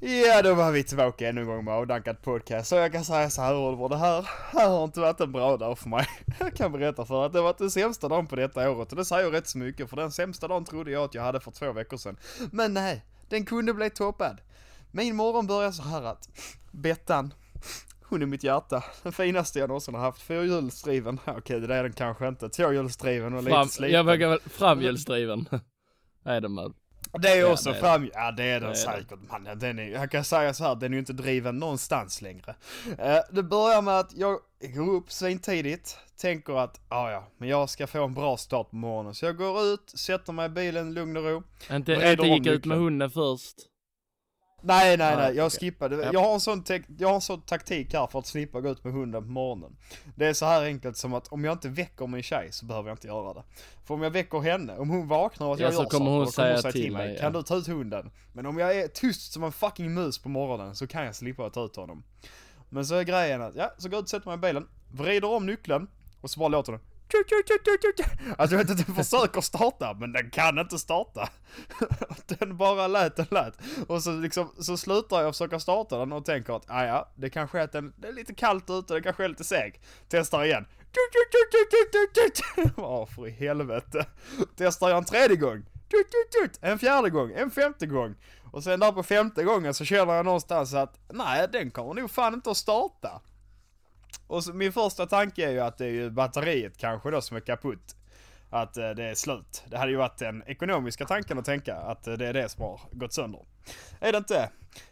Ja, då var vi tillbaka ännu en gång med avdankat podcast. Så jag kan säga så här Oliver, det här, här har inte varit en bra dag för mig. Jag kan berätta för att det har varit den sämsta dagen på detta året och det säger rätt så mycket för den sämsta dagen trodde jag att jag hade för två veckor sedan. Men nej, den kunde bli toppad. Min morgon börjar så här att Bettan, hon är mitt hjärta. Den finaste jag någonsin har haft. Fyrhjulsdriven. Okej, det är den kanske inte. Tvåhjulsdriven och Fram, lite sliten. jag vågar väl, framhjulsdriven. är det med. Det är Ja, också det är fram, ja det är den Det säkert man. Den är, jag kan säga så här, den är ju inte driven någonstans längre. Eh, det börjar med att jag går upp svintidigt, tänker att, ah, ja men jag ska få en bra start på morgonen. Så jag går ut, sätter mig i bilen, lugn och ro. Inte, inte gick ut med hunden först. Nej, nej, nej, jag okej. skippade. Ja. Jag har, en sån tek- jag har en sån taktik här för att slippa gå ut med hunden på morgonen. Det är så här enkelt som att om jag inte väcker min tjej så behöver jag inte göra det. För om jag väcker henne, om hon vaknar och att Ja, jag så gör kommer hon saker, då säga till mig, dig, kan ja. du ta ut hunden? Men om jag är tyst som en fucking mus på morgonen så kan jag slippa att ta ut honom. Men så är grejen att, ja, så går jag ut och sätter mig i bilen, vrider om nyckeln och så bara låter den Alltså jag vet att den försöker starta, men den kan inte starta. Den bara lät, den lät. Och så liksom, så slutar jag försöka starta den och tänker att, "Ah, ja, det kanske är att den, det är lite kallt ute, det kanske är lite seg. Testar igen. Ja, för i helvete. Testar jag en tredje gång. En fjärde gång, en femte gång. Och sen där på femte gången så känner jag någonstans att, nej, den kommer nog fan inte att starta. Och så, min första tanke är ju att det är ju batteriet kanske då som är kaputt. Att eh, det är slut. Det hade ju varit den ekonomiska tanken att tänka att eh, det är det som har gått sönder. Är det inte?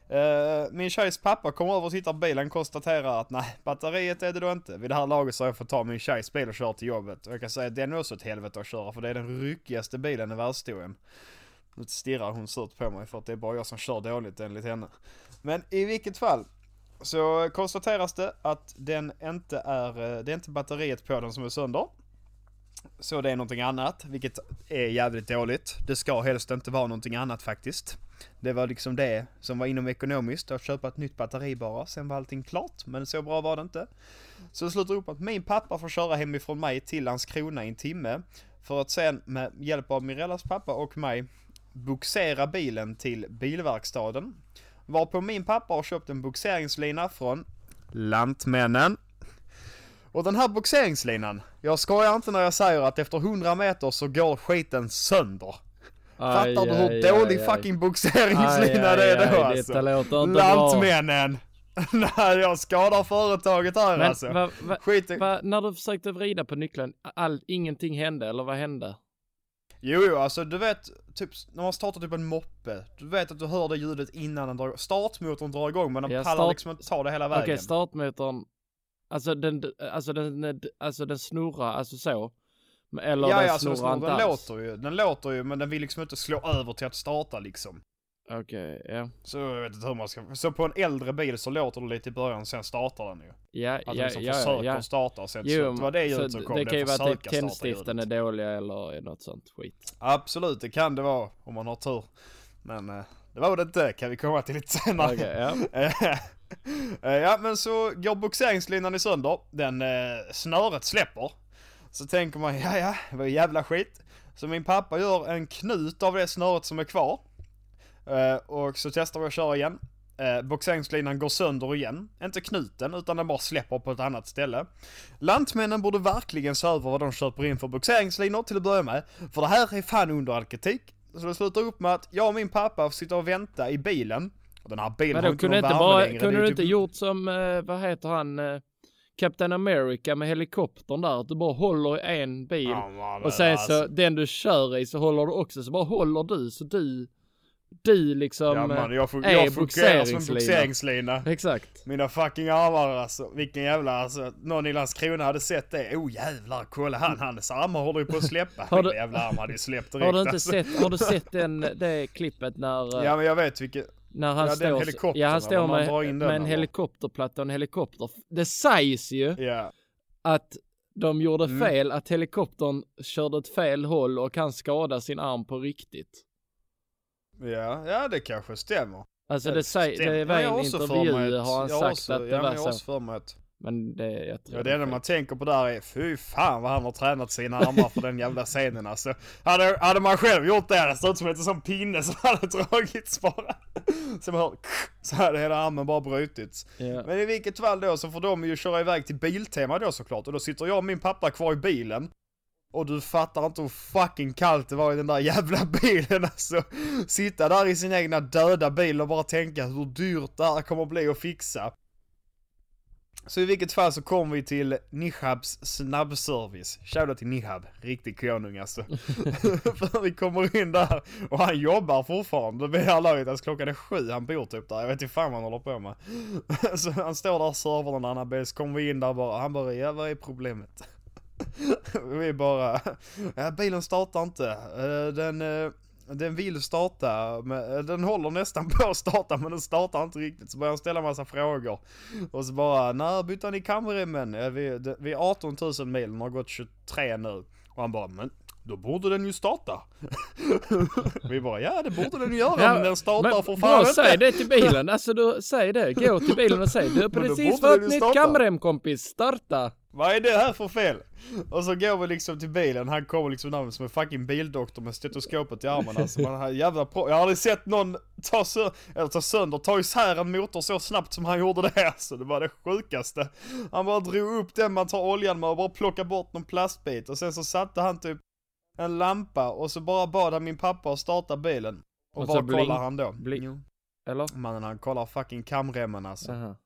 Eh, min tjejs pappa kommer över och tittar på bilen och konstaterar att nej, batteriet är det då inte. Vid det här laget så har jag fått ta min tjejs bil och köra till jobbet. Och jag kan säga att den är också ett helvete att köra för det är den ryckigaste bilen i världshistorien. Nu stirrar hon surt på mig för att det är bara jag som kör dåligt enligt henne. Men i vilket fall så konstateras det att den inte är, eh, det är inte batteriet på den som är sönder. Så det är någonting annat, vilket är jävligt dåligt. Det ska helst inte vara någonting annat faktiskt. Det var liksom det som var inom ekonomiskt, att köpa ett nytt batteri bara, sen var allting klart. Men så bra var det inte. Så det slutar upp att min pappa får köra hemifrån mig till Landskrona i en timme. För att sen med hjälp av Mirellas pappa och mig boxera bilen till bilverkstaden. Varpå min pappa har köpt en boxeringslina från Lantmännen. Och den här boxeringslinan, jag skojar inte när jag säger att efter 100 meter så går skiten sönder. Fattar du hur dålig fucking boxeringslina det är då alltså? Inte bra. Lantmännen! Nej, jag skadar företaget här Men alltså. va, va, Skiten... va, när du försökte vrida på nyckeln, all, ingenting hände, eller vad hände? Jo, jo, alltså du vet, typ när man startar typ en moppe. Du vet att du hör det ljudet innan den drar igång. Startmotorn drar igång men den Ja, pallar start- liksom inte ta det hela Okej, vägen. startmotorn, alltså den, alltså den, alltså den snurrar, alltså så. Eller ja, den ja, alltså den, snurrar snurrar, den låter ju, den låter ju men den vill liksom inte slå över till att starta liksom. Okej, ja. Så jag vet inte hur man ska, så på en äldre bil så låter det lite i början, sen startar den ju. Ja, Att den ja, liksom ja, försöker ja. starta sen Jo, så, det var det ljudet som kom. det den kan ju vara typ starta tändstiften är dåliga eller något sånt skit. Absolut, det kan det vara om man har tur. Men eh, det var det inte, kan vi komma till lite senare. Okej, ja. Eh, ja men så går boxeringslinan i sönder, den eh, snöret släpper. Så tänker man, ja ja, det var jävla skit. Så min pappa gör en knut av det snöret som är kvar. Eh, och så testar vi att köra igen. Eh, boxeringslinan går sönder igen. Inte knuten, utan den bara släpper på ett annat ställe. Lantmännen borde verkligen se över vad de köper in för boxeringslinor till att börja med. För det här är fan under all kritik. Så det slutar upp med att jag och min pappa sitter och vänta i bilen. Och den här bilen Men har inte kunde någon inte bara, längre. Kunde du ju inte typ- gjort som, eh, vad heter han, eh, Captain America med helikoptern där, att du bara håller i en bil. Ja, man, och sen alltså. så, den du kör i så håller du också, så bara håller du, så du, du liksom, Ja man, jag, fun- är jag fungerar som en boxeringslina. boxeringslina. exakt. Mina fucking armar alltså, vilken jävla alltså, någon i Landskrona hade sett det. Oh jävlar, kolla han, hans armar håller ju på att släppa. Har du- jävla armar hade ju släppt direkt Har du inte alltså. sett, har du sett den, det klippet när, eh, Ja men jag vet vilket, när han ja, står, ja han står med, med en helikopterplatta och en helikopter. Det sägs ju ja. att de gjorde Mm. fel, att helikoptern körde ett fel håll och kan skada sin arm på riktigt. Ja, ja det kanske stämmer. Alltså det, säg, det Ja, var en intervju har han sagt också, att det ja, var jag har så. också för mig att, Men det, jag tror Ja, det enda man tänker på där är fy fan vad han har tränat sina armar för den jävla scenen alltså. Hade, hade man själv gjort det, det stod ut som en sån pinne som hade dragits bara. Så man hör, så hade hela armen bara brutits. Ja. Men i vilket fall då så får de ju köra iväg till Biltema då såklart och då sitter jag och min pappa kvar i bilen. Och du fattar inte hur fucking kallt det var i den där jävla bilen alltså. Sitta där i sin egna döda bil och bara tänka hur dyrt det här kommer att bli att fixa. Så i vilket fall så kom vi till Nihabs snabbservice. Shoutout till Nihab, riktig konung alltså. För vi kommer in där och han jobbar fortfarande vid det här laget, alltså klockan är sju, han bor typ där, jag vet inte fan vad han håller på med. Så han står där och servar någon annan bil, så kommer vi in där bara, han bara, ja vad är problemet? Vi bara, ja bilen startar inte, Eh, den, eh, den vill starta, men eh, den håller nästan på att starta men den startar inte riktigt. Så börjar han ställa massa frågor. Och så bara, när bytte ni kamremmen? Vi, vi är 18 000 mil, den har gått 23 nu. Och han bara, men då borde den ju starta. vi bara, ja det borde den ju göra Ja, men den startar Men för fan säg inte. det till bilen. Alltså du, säg det. Gå till bilen och säg du har precis fått nytt kamrem kompis. Starta. Vad är det här för fel? Och så går vi liksom till bilen, han kommer liksom där som en fucking bildoktor med stetoskopet i armen alltså. Man har jävla pro- Jag har aldrig sett någon ta, sö- eller ta sönder, ta isär en motor så snabbt som han gjorde det alltså. Det var det sjukaste. Han bara drog upp den man tar oljan med och bara plockade bort någon plastbit och sen så satte han typ en lampa och så bara bad han min pappa att starta bilen. Och, Och vad kollar han då? blink-. Eller? Mannen han kollar fucking kamremmen alltså. Aha.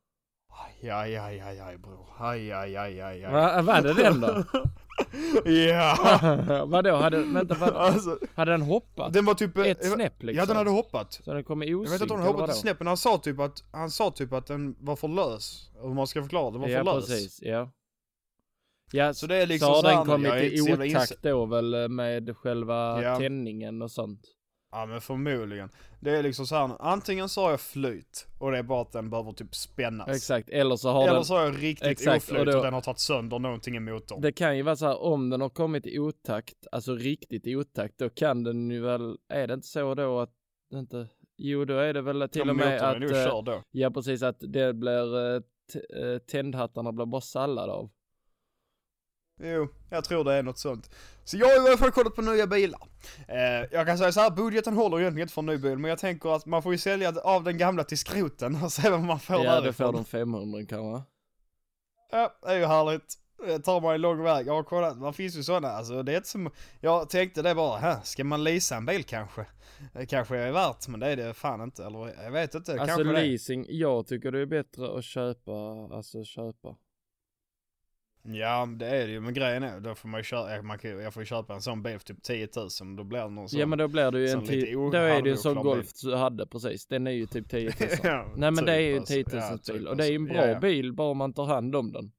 Aj, aj, aj, aj, aj bror. Aj, aj, aj, aj, aj. Va, var det den då? Ja! Vadå, hade, vänta, vad, Alltså, hade den hoppat? den var typ... Ett snäpp liksom? Ja den hade hoppat. Så den kom i Jag osynk vet inte om den hoppat ett snäpp men han sa typ att, han sa typ att den var för lös. Hur man ska förklara, den var Ja för lös. precis, ja. Ja, Så det är liksom så har den kommit jag i otakt då väl eh, med själva Ja. tändningen och sånt? Ja men förmodligen. Det är liksom så här, antingen så har jag flyt och det är bara att den behöver typ spännas. Exakt, eller så har Eller den... så har jag riktigt Exakt, och oflyt och, då- den har tagit sönder någonting i motorn. Det kan ju vara så här, om den har kommit i otakt, alltså riktigt i otakt, då kan den ju väl, är det inte så då att inte, jo då är det väl till Ja, och med motorn är att, nog eh, körd då. ja precis att det blir, eh, eh, tändhattarna blir bara sallad av. Jo, jag tror det är något sånt. Så jag har i alla fall kollat på nya bilar. Eh, jag kan säga så här, budgeten håller egentligen inte för en ny bil, men jag tänker att man får ju sälja av den gamla till skroten och se vad man får ja, det därifrån. får de 500 kanske. Ja, det är ju härligt. Det tar man en lång väg. Jag har kollat, man finns ju sådana, alltså det är inte som, jag tänkte det bara, här, ska man leasa en bil kanske? Det kanske är värt, men det är det fan inte, eller jag vet inte, Alltså kanske det leasing, jag tycker det är bättre att köpa, alltså köpa. Ja, det är det ju, men grejen är, då får man ju köra, man kan, jag får ju köpa en sån bil för typ 10 000, då blir det någon sån. Ja men då blir det ju en ti- då är det ju sån bil. Golf du hade precis, den är ju typ 10 000. Ja, Nej men det är ju en typ, 10 alltså. 000 Ja, bil typ, och det är ju en alltså. bra Ja, ja. bil bara man tar hand om den.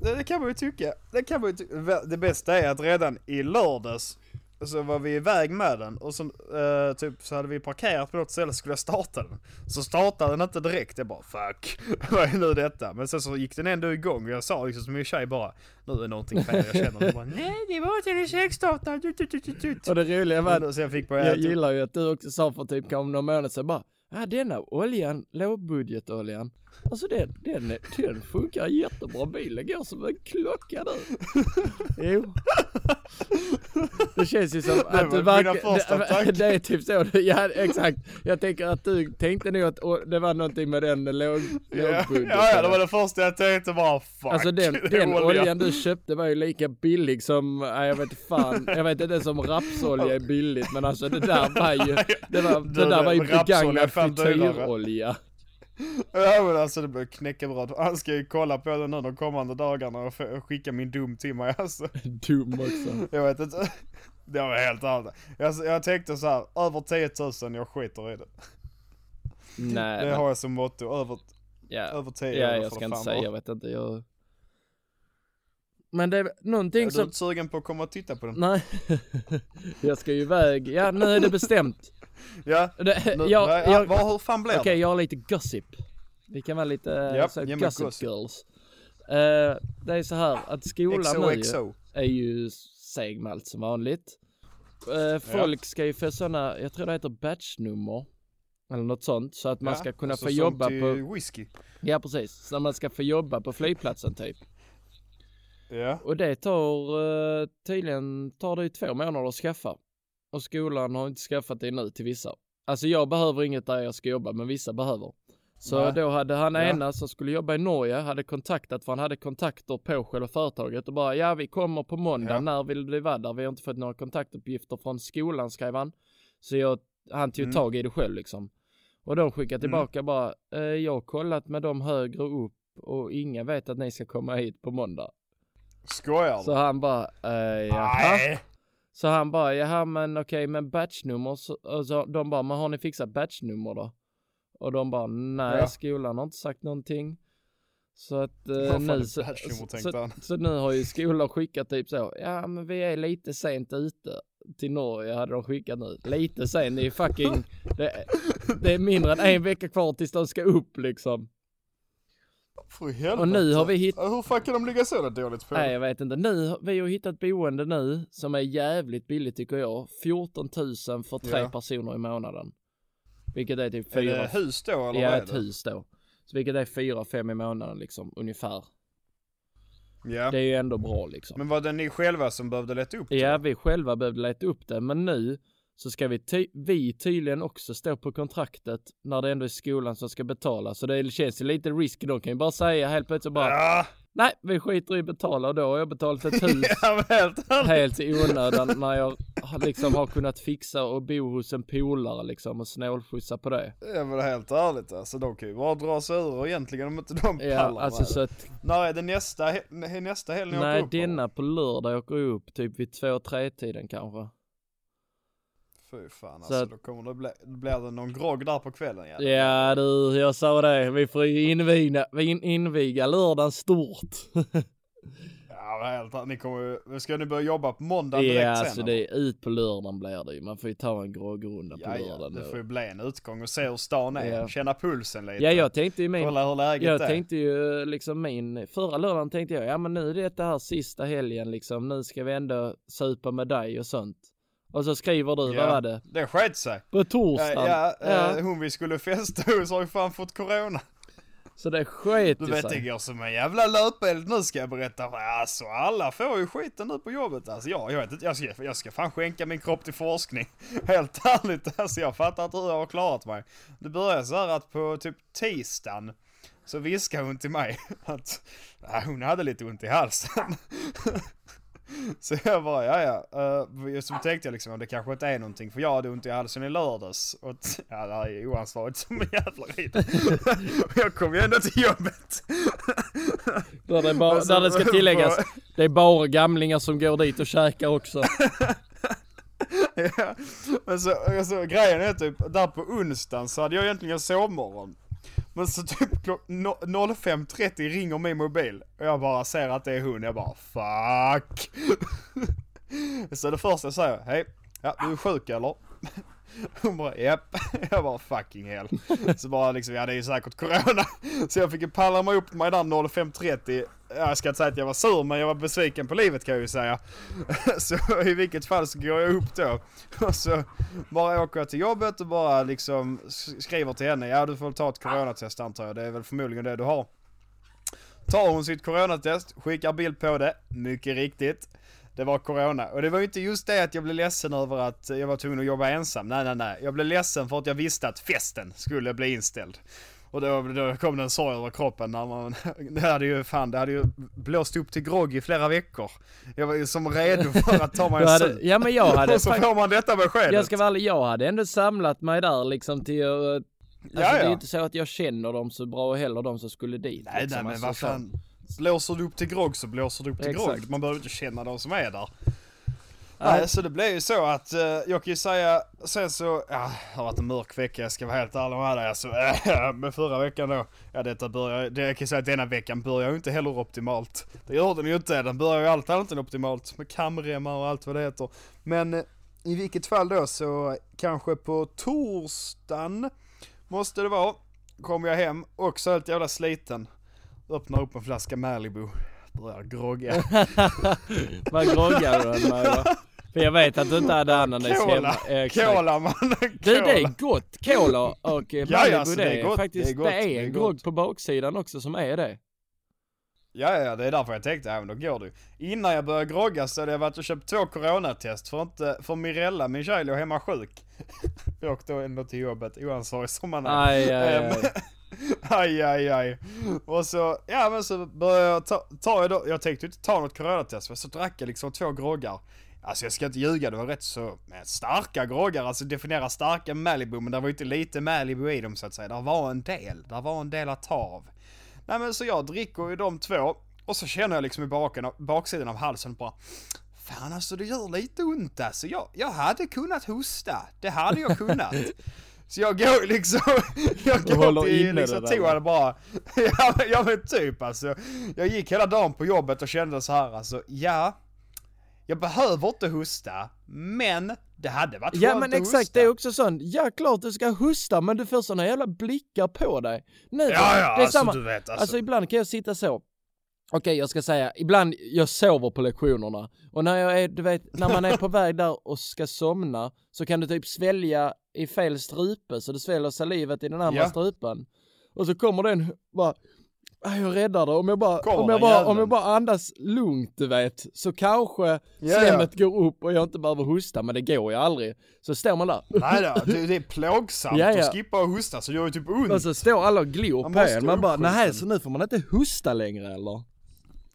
Det, det kan man ju tycka. Det kan man ju tycka. Det bästa är att redan i lördags så var vi iväg med den och så eh, typ så hade vi parkerat på något ställe så skulle jag starta den. Så startade den inte direkt, jag bara fuck, vad är nu detta? Men sen så gick den ändå igång och jag sa liksom som min tjej bara, nu är någonting fel, jag känner det bara, nej det var inte en tut. Och det roliga var att jag jag gillar ju att du också sa för typ kanske någon månad sedan bara Ja denna oljan, lågbudgetoljan. Alltså den, den, den funkar jättebra. Bilen går som en klocka nu. Jo. Det känns ju som Det att du verkar- det, är typ så. Ja exakt. Jag tänker att du tänkte nog att det var någonting med den låg, ja, lågbudget. ja, ja, det var det första jag tänkte bara fuck. Alltså den, den olja. oljan du köpte var ju lika billig som, jag vet inte fan, jag vet inte som rapsolja är billigt men alltså det där var ju, det, var, det där var ju begagnad frityrolja. Ja men alltså det blir knäckebröd. Han ska ju kolla på det nu de kommande dagarna och skicka min dom till mig alltså. Dum också. Jag vet inte. Det var helt ärligt. Jag, jag tänkte så här, över 10 000, jag skiter i det. Nej Det men, har jag som motto, över, ja, över 10 ja det jag ska inte säga, vara. jag vet inte, jag... Men det är någonting Är du som, inte sugen på att komma och titta på den? nej, jag ska ju iväg, ja nu är det bestämt. Ja? Det, jag, vad- jag, vad, hur fan blev Okej, jag har lite gossip. Vi kan vara lite Japp, så, ge mig gossip, gossip. girls. Eh, det är så här att skolan nu ju är ju seg med allt som vanligt. Eh, folk ska ju få sådana, jag tror det heter batchnummer. Eller något sånt. Så att man Ja, ska kunna alltså få jobba på, whisky. ja precis. Så man ska få jobba på flygplatsen typ. Ja. Och det tar uh, tydligen tar det ju två månader att skaffa. Och skolan har inte skaffat det nu till vissa. Alltså jag behöver inget där jag ska jobba, men vissa behöver. Så Nej. då hade han Ja. ena som skulle jobba i Norge, hade kontaktat, för han hade kontakter på själva företaget och bara ja vi kommer på måndag, Ja. när vill du vara där? Vi har inte fått några kontaktuppgifter från skolan skrev han. Så jag, han tog Mm. tag i det själv liksom. Och de skickade tillbaka bara, eh, jag har kollat med dem högre upp och ingen vet att ni ska komma hit på måndag. Skojar? Så han bara, eh, jaha. Nej! Så han bara, jaha men okej men batchnummer, så, så, de bara, men har ni fixat batchnummer då? Och de bara, nej Ja. skolan har inte sagt någonting. Så att eh, nu så, så, så nu har ju skolan skickat typ så, ja men vi är lite sent ute. Till Norge hade de skickat nu. Lite sent, det är fucking, det, det är mindre än en vecka kvar tills de ska upp liksom. Och nu har vi hitt- Ja, Hur fan kan de ligga så dåligt på? Nej jag vet inte. Nu, vi har hittat boende nu som är jävligt billigt tycker jag. 14 000 för tre Ja. personer i månaden. Vilket är typ Är fyra, det hus då eller ja vad är ett det? hus då. Så vilket är fyra, fem i månaden liksom ungefär. Ja. Det är ju ändå bra liksom. Men var det ni själva som behövde leta upp det? Ja vi själva behövde leta upp det men nu så ska vi, ty- vi tydligen också stå på kontraktet när det ändå är skolan som ska betala. Så det känns ju lite risky. De kan ju bara säga helt plötsligt bara Ja, nej vi skiter i att betala och då har jag betalat ett hus. ja helt helt i onödan när jag har- liksom har kunnat fixa och bo hos en polare liksom och snålskjutsa på det. Ja men helt ärligt alltså, de kan ju bara dra sig ur egentligen om inte de pallar Ja, alltså så att, När är det nästa, nästa helg ni åker nej upp? denna på lördag åker jag upp typ vid två, tre tiden kanske. Fy fan Så alltså, då kommer det bli, blir det någon grogg där på kvällen ja. Ja du, jag sa det, vi får ju inviga, vi in, inviga lördagen stort. Ja helt ni kommer ska ni börja jobba på måndag direkt ja sen? alltså eller? det är ut på lördagen blir det ju, man får ju ta en groggrunda på Ja, ja, lördagen. det då. får ju bli en utgång och se hur stan är, Ja. känna pulsen lite. Ja jag tänkte ju min Kolla hur läget Jag är. tänkte ju liksom min, förra lördagen tänkte jag, ja men nu är det det här sista helgen liksom, nu ska vi ändå supa med dig och sånt. Och så skriver du, Ja. vad var det? Det sket sig. På torsdagen. Ja, ja, Ja. eh, hon vi skulle festa hos har ju fan fått corona. Så det sket Du vet det går som en jävla löpeld nu ska jag berätta. Alltså alla får ju skiten nu på jobbet. Alltså jag, jag vet inte, jag ska, jag ska fan skänka min kropp till forskning. Helt ärligt alltså jag fattar inte hur jag har klarat mig. Det började så här att på typ tisdagen så viskade hon till mig att ja, hon hade lite ont i halsen. Så jag bara, ja ja. Uh, så tänkte jag liksom, det kanske inte är någonting för jag hade ont i halsen i lördags. Och ja, det här är oansvarigt som en jävla skit. jag kom ju ändå till jobbet. Där det, bara, där det ska tilläggas, det är bara gamlingar som går dit och käkar också. ja. Men så, alltså, grejen är typ, där på onsdagen så hade jag egentligen sovmorgon. Men så typ klock no- 05.30 ringer min mobil och jag bara ser att det är hon. Jag bara fuck. så det första jag säger, hej, ja du är sjuk eller? Hon bara japp. Jag bara fucking hell. Så bara liksom, ja det är ju säkert corona. Så jag fick ju palla mig upp mig där 05.30. Jag ska inte säga att jag var sur men jag var besviken på livet kan jag ju säga. Så i vilket fall så går jag upp då. Och så bara åker jag till jobbet och bara liksom skriver till henne. Ja du får väl ta ett coronatest antar jag. Det är väl förmodligen det du har. Tar hon sitt coronatest, skickar bild på det. Mycket riktigt. Det var corona. Och det var ju inte just det att jag blev ledsen över att jag var tvungen att jobba ensam. Nej, nej, nej. Jag blev ledsen för att jag visste att festen skulle bli inställd. Och då, då kom det en sorg över kroppen när man, det hade ju fan, det hade ju blåst upp till grogg i flera veckor. Jag var ju som redo för att ta mig en sup. ja men jag hade, Och så får man detta beskedet. jag ska vara ärlig, jag hade ändå samlat mig där liksom till att, alltså Ja, det är ju inte så att jag känner dem så bra heller, de som skulle dit. Nej, liksom. nej men Alltså, vad så- fan. Blåser du upp till grogg så blåser du upp till Exakt. grogg. Man behöver inte känna de som är där. Nej. Nej, så det blev ju så att eh, jag kan ju säga, sen så, ja, det har varit en mörk vecka, jag ska vara helt ärlig med dig alltså. Men förra veckan då, ja detta börjar, det jag kan säga att denna veckan börjar ju inte heller optimalt. Det gör den ju inte, den börjar ju alltid inte optimalt med kamremmar och allt vad det heter. Men eh, i vilket fall då så kanske på torsdagen måste det vara, kommer jag hem, också helt jävla sliten. Öppnar upp en flaska Malibu, börjar grogga. Vad groggar du den med då? För jag vet att du inte hade ananas hemma. Exakt. Cola man. Du, det är gott. Cola och eh, Ja, Malibu, alltså, det, är gott, faktiskt, det är gott, det är det är en grogg på baksidan också som är det. Ja, ja, det är därför jag tänkte, ja men då går det. Innan jag började grogga så hade jag varit och köpt två coronatest för inte, för Mirella, min tjej låg hemma sjuk. Jag åkte då ändå till jobbet, oansvarig som man är. Aj, aj, Ehm, aj aj, aj, aj. Och så, ja men så började jag ta, ta jag då, jag tänkte inte ta något coronatest, men så drack jag liksom två groggar. Alltså jag ska inte ljuga, det var rätt så eh, starka groggar, alltså definiera starka Malibu, men det var ju inte lite Malibu i dem så att säga. Där var en del, där var en del att ta av. Nej men så jag dricker ju de två, och så känner jag liksom i baken, baksidan av halsen bara Fan alltså det gör lite ont alltså. Jag, jag hade kunnat hosta. Det hade jag kunnat. Så jag går liksom, jag går till liksom toan bara, ja, men- ja men typ alltså. Jag gick hela dagen på jobbet och kände så här alltså, ja. Jag behöver inte hosta, men det hade varit Ja skönt men att exakt, hosta. det är också sån, ja klart du ska hosta men du får såna jävla blickar på dig. Nu, Ja, ja, det är alltså samma, du vet alltså. Alltså ibland kan jag sitta så. Okej, jag ska säga, ibland jag sover på lektionerna. Och när jag är, du vet, när man är på väg där och ska somna så kan du typ svälja i fel strupe så du sväljer salivet i den andra Ja. strupen. Och så kommer den bara, "Ah, jag räddar det. Om jag bara, om jag bara, om jag bara andas lugnt du vet, så kanske ja. slemmet går upp och jag inte behöver hosta, men det går ju aldrig. Så står man där. Nej då, det, det är plågsamt Ja, ja. att skippa och hosta så det gör ju typ ont. Och så står alla och glor på en. Man bara, nej så nu får man inte hosta längre eller?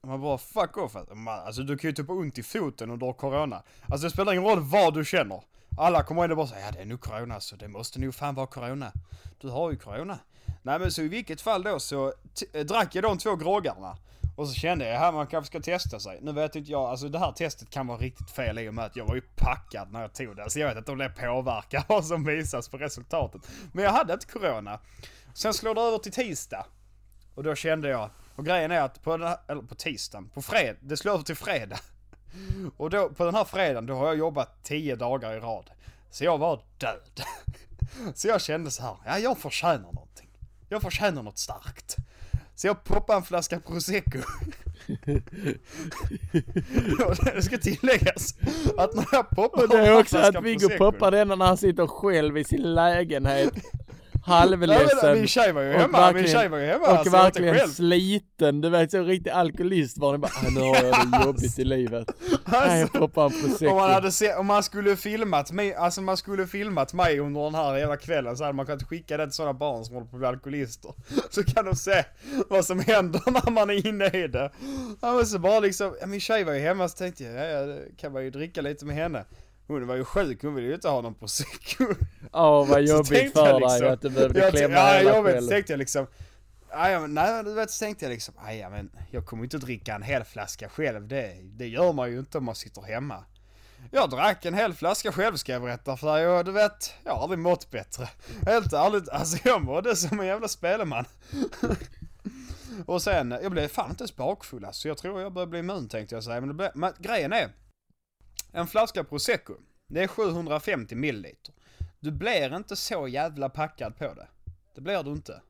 Man bara fuck off. Man, alltså du kan ju typ ha ont i foten och du har corona. Alltså det spelar ingen roll vad du känner. Alla kommer in och bara säger ja det är nog corona så det måste nog fan vara corona. Du har ju corona. Nej men så i vilket fall då så eh, drack jag de två groggarna. Och så kände jag, här man kanske ska testa sig. Nu vet inte jag, alltså det här testet kan vara riktigt fel i och med att jag var ju packad när jag tog det. Så jag vet inte om det påverkar vad som visas på resultatet. Men jag hade inte corona. Sen slår det över till tisdag. Och då kände jag, och grejen är att på den här, eller på tisdagen, på fred, det slår över till fredag. Och då, på den här fredagen, då har jag jobbat 10 dagar i rad. Så jag var död. Så jag kände så här, ja jag förtjänar någonting. Jag förtjänar något starkt. Så jag poppade en flaska prosecco. Det ska tilläggas att när jag poppade Och det en är också flaska att Viggo prosecco- poppar denna när han sitter själv i sin lägenhet. Halvledsen. Min tjej var ju och hemma, min tjej var ju hemma. Och så jag var inte verkligen sliten, du vet så riktig alkoholist var det bara, "Ah, nu har jag det jobbigt i livet. Nej, jag. Om man hade se, om man skulle filmat mig, alltså man skulle filmat mig under den här jävla kvällen så hade man kunnat skicka det till sådana barn som håller på att bli alkoholister. Så kan de se vad som händer när man är inne i det. Ja men så bara liksom, min tjej var ju hemma så tänkte jag, ja, ja kan man ju dricka lite med henne. Hon var ju sjuk, hon ville ju inte ha någon prosecco. Åh vad Så jobbigt för liksom- dig att du behövde Jag, klämma ja, hela jag vet, tänkte jag liksom, ja, ja, men, nej, du vet, så tänkte jag liksom, "Aj, ja, men jag kommer inte att dricka en hel flaska själv, det, det gör man ju inte om man sitter hemma. Jag drack en hel flaska själv ska jag berätta för dig och du vet, jag har aldrig mått bättre. Helt ärligt, alltså jag mådde som en jävla speleman. och sen, jag blev fan inte ens bakfull alltså, jag tror jag börjar bli immun tänkte jag säga, men, blev, men grejen är, en flaska prosecco, det är 750 milliliter. Du blir inte så jävla packad på det. Det blir du inte.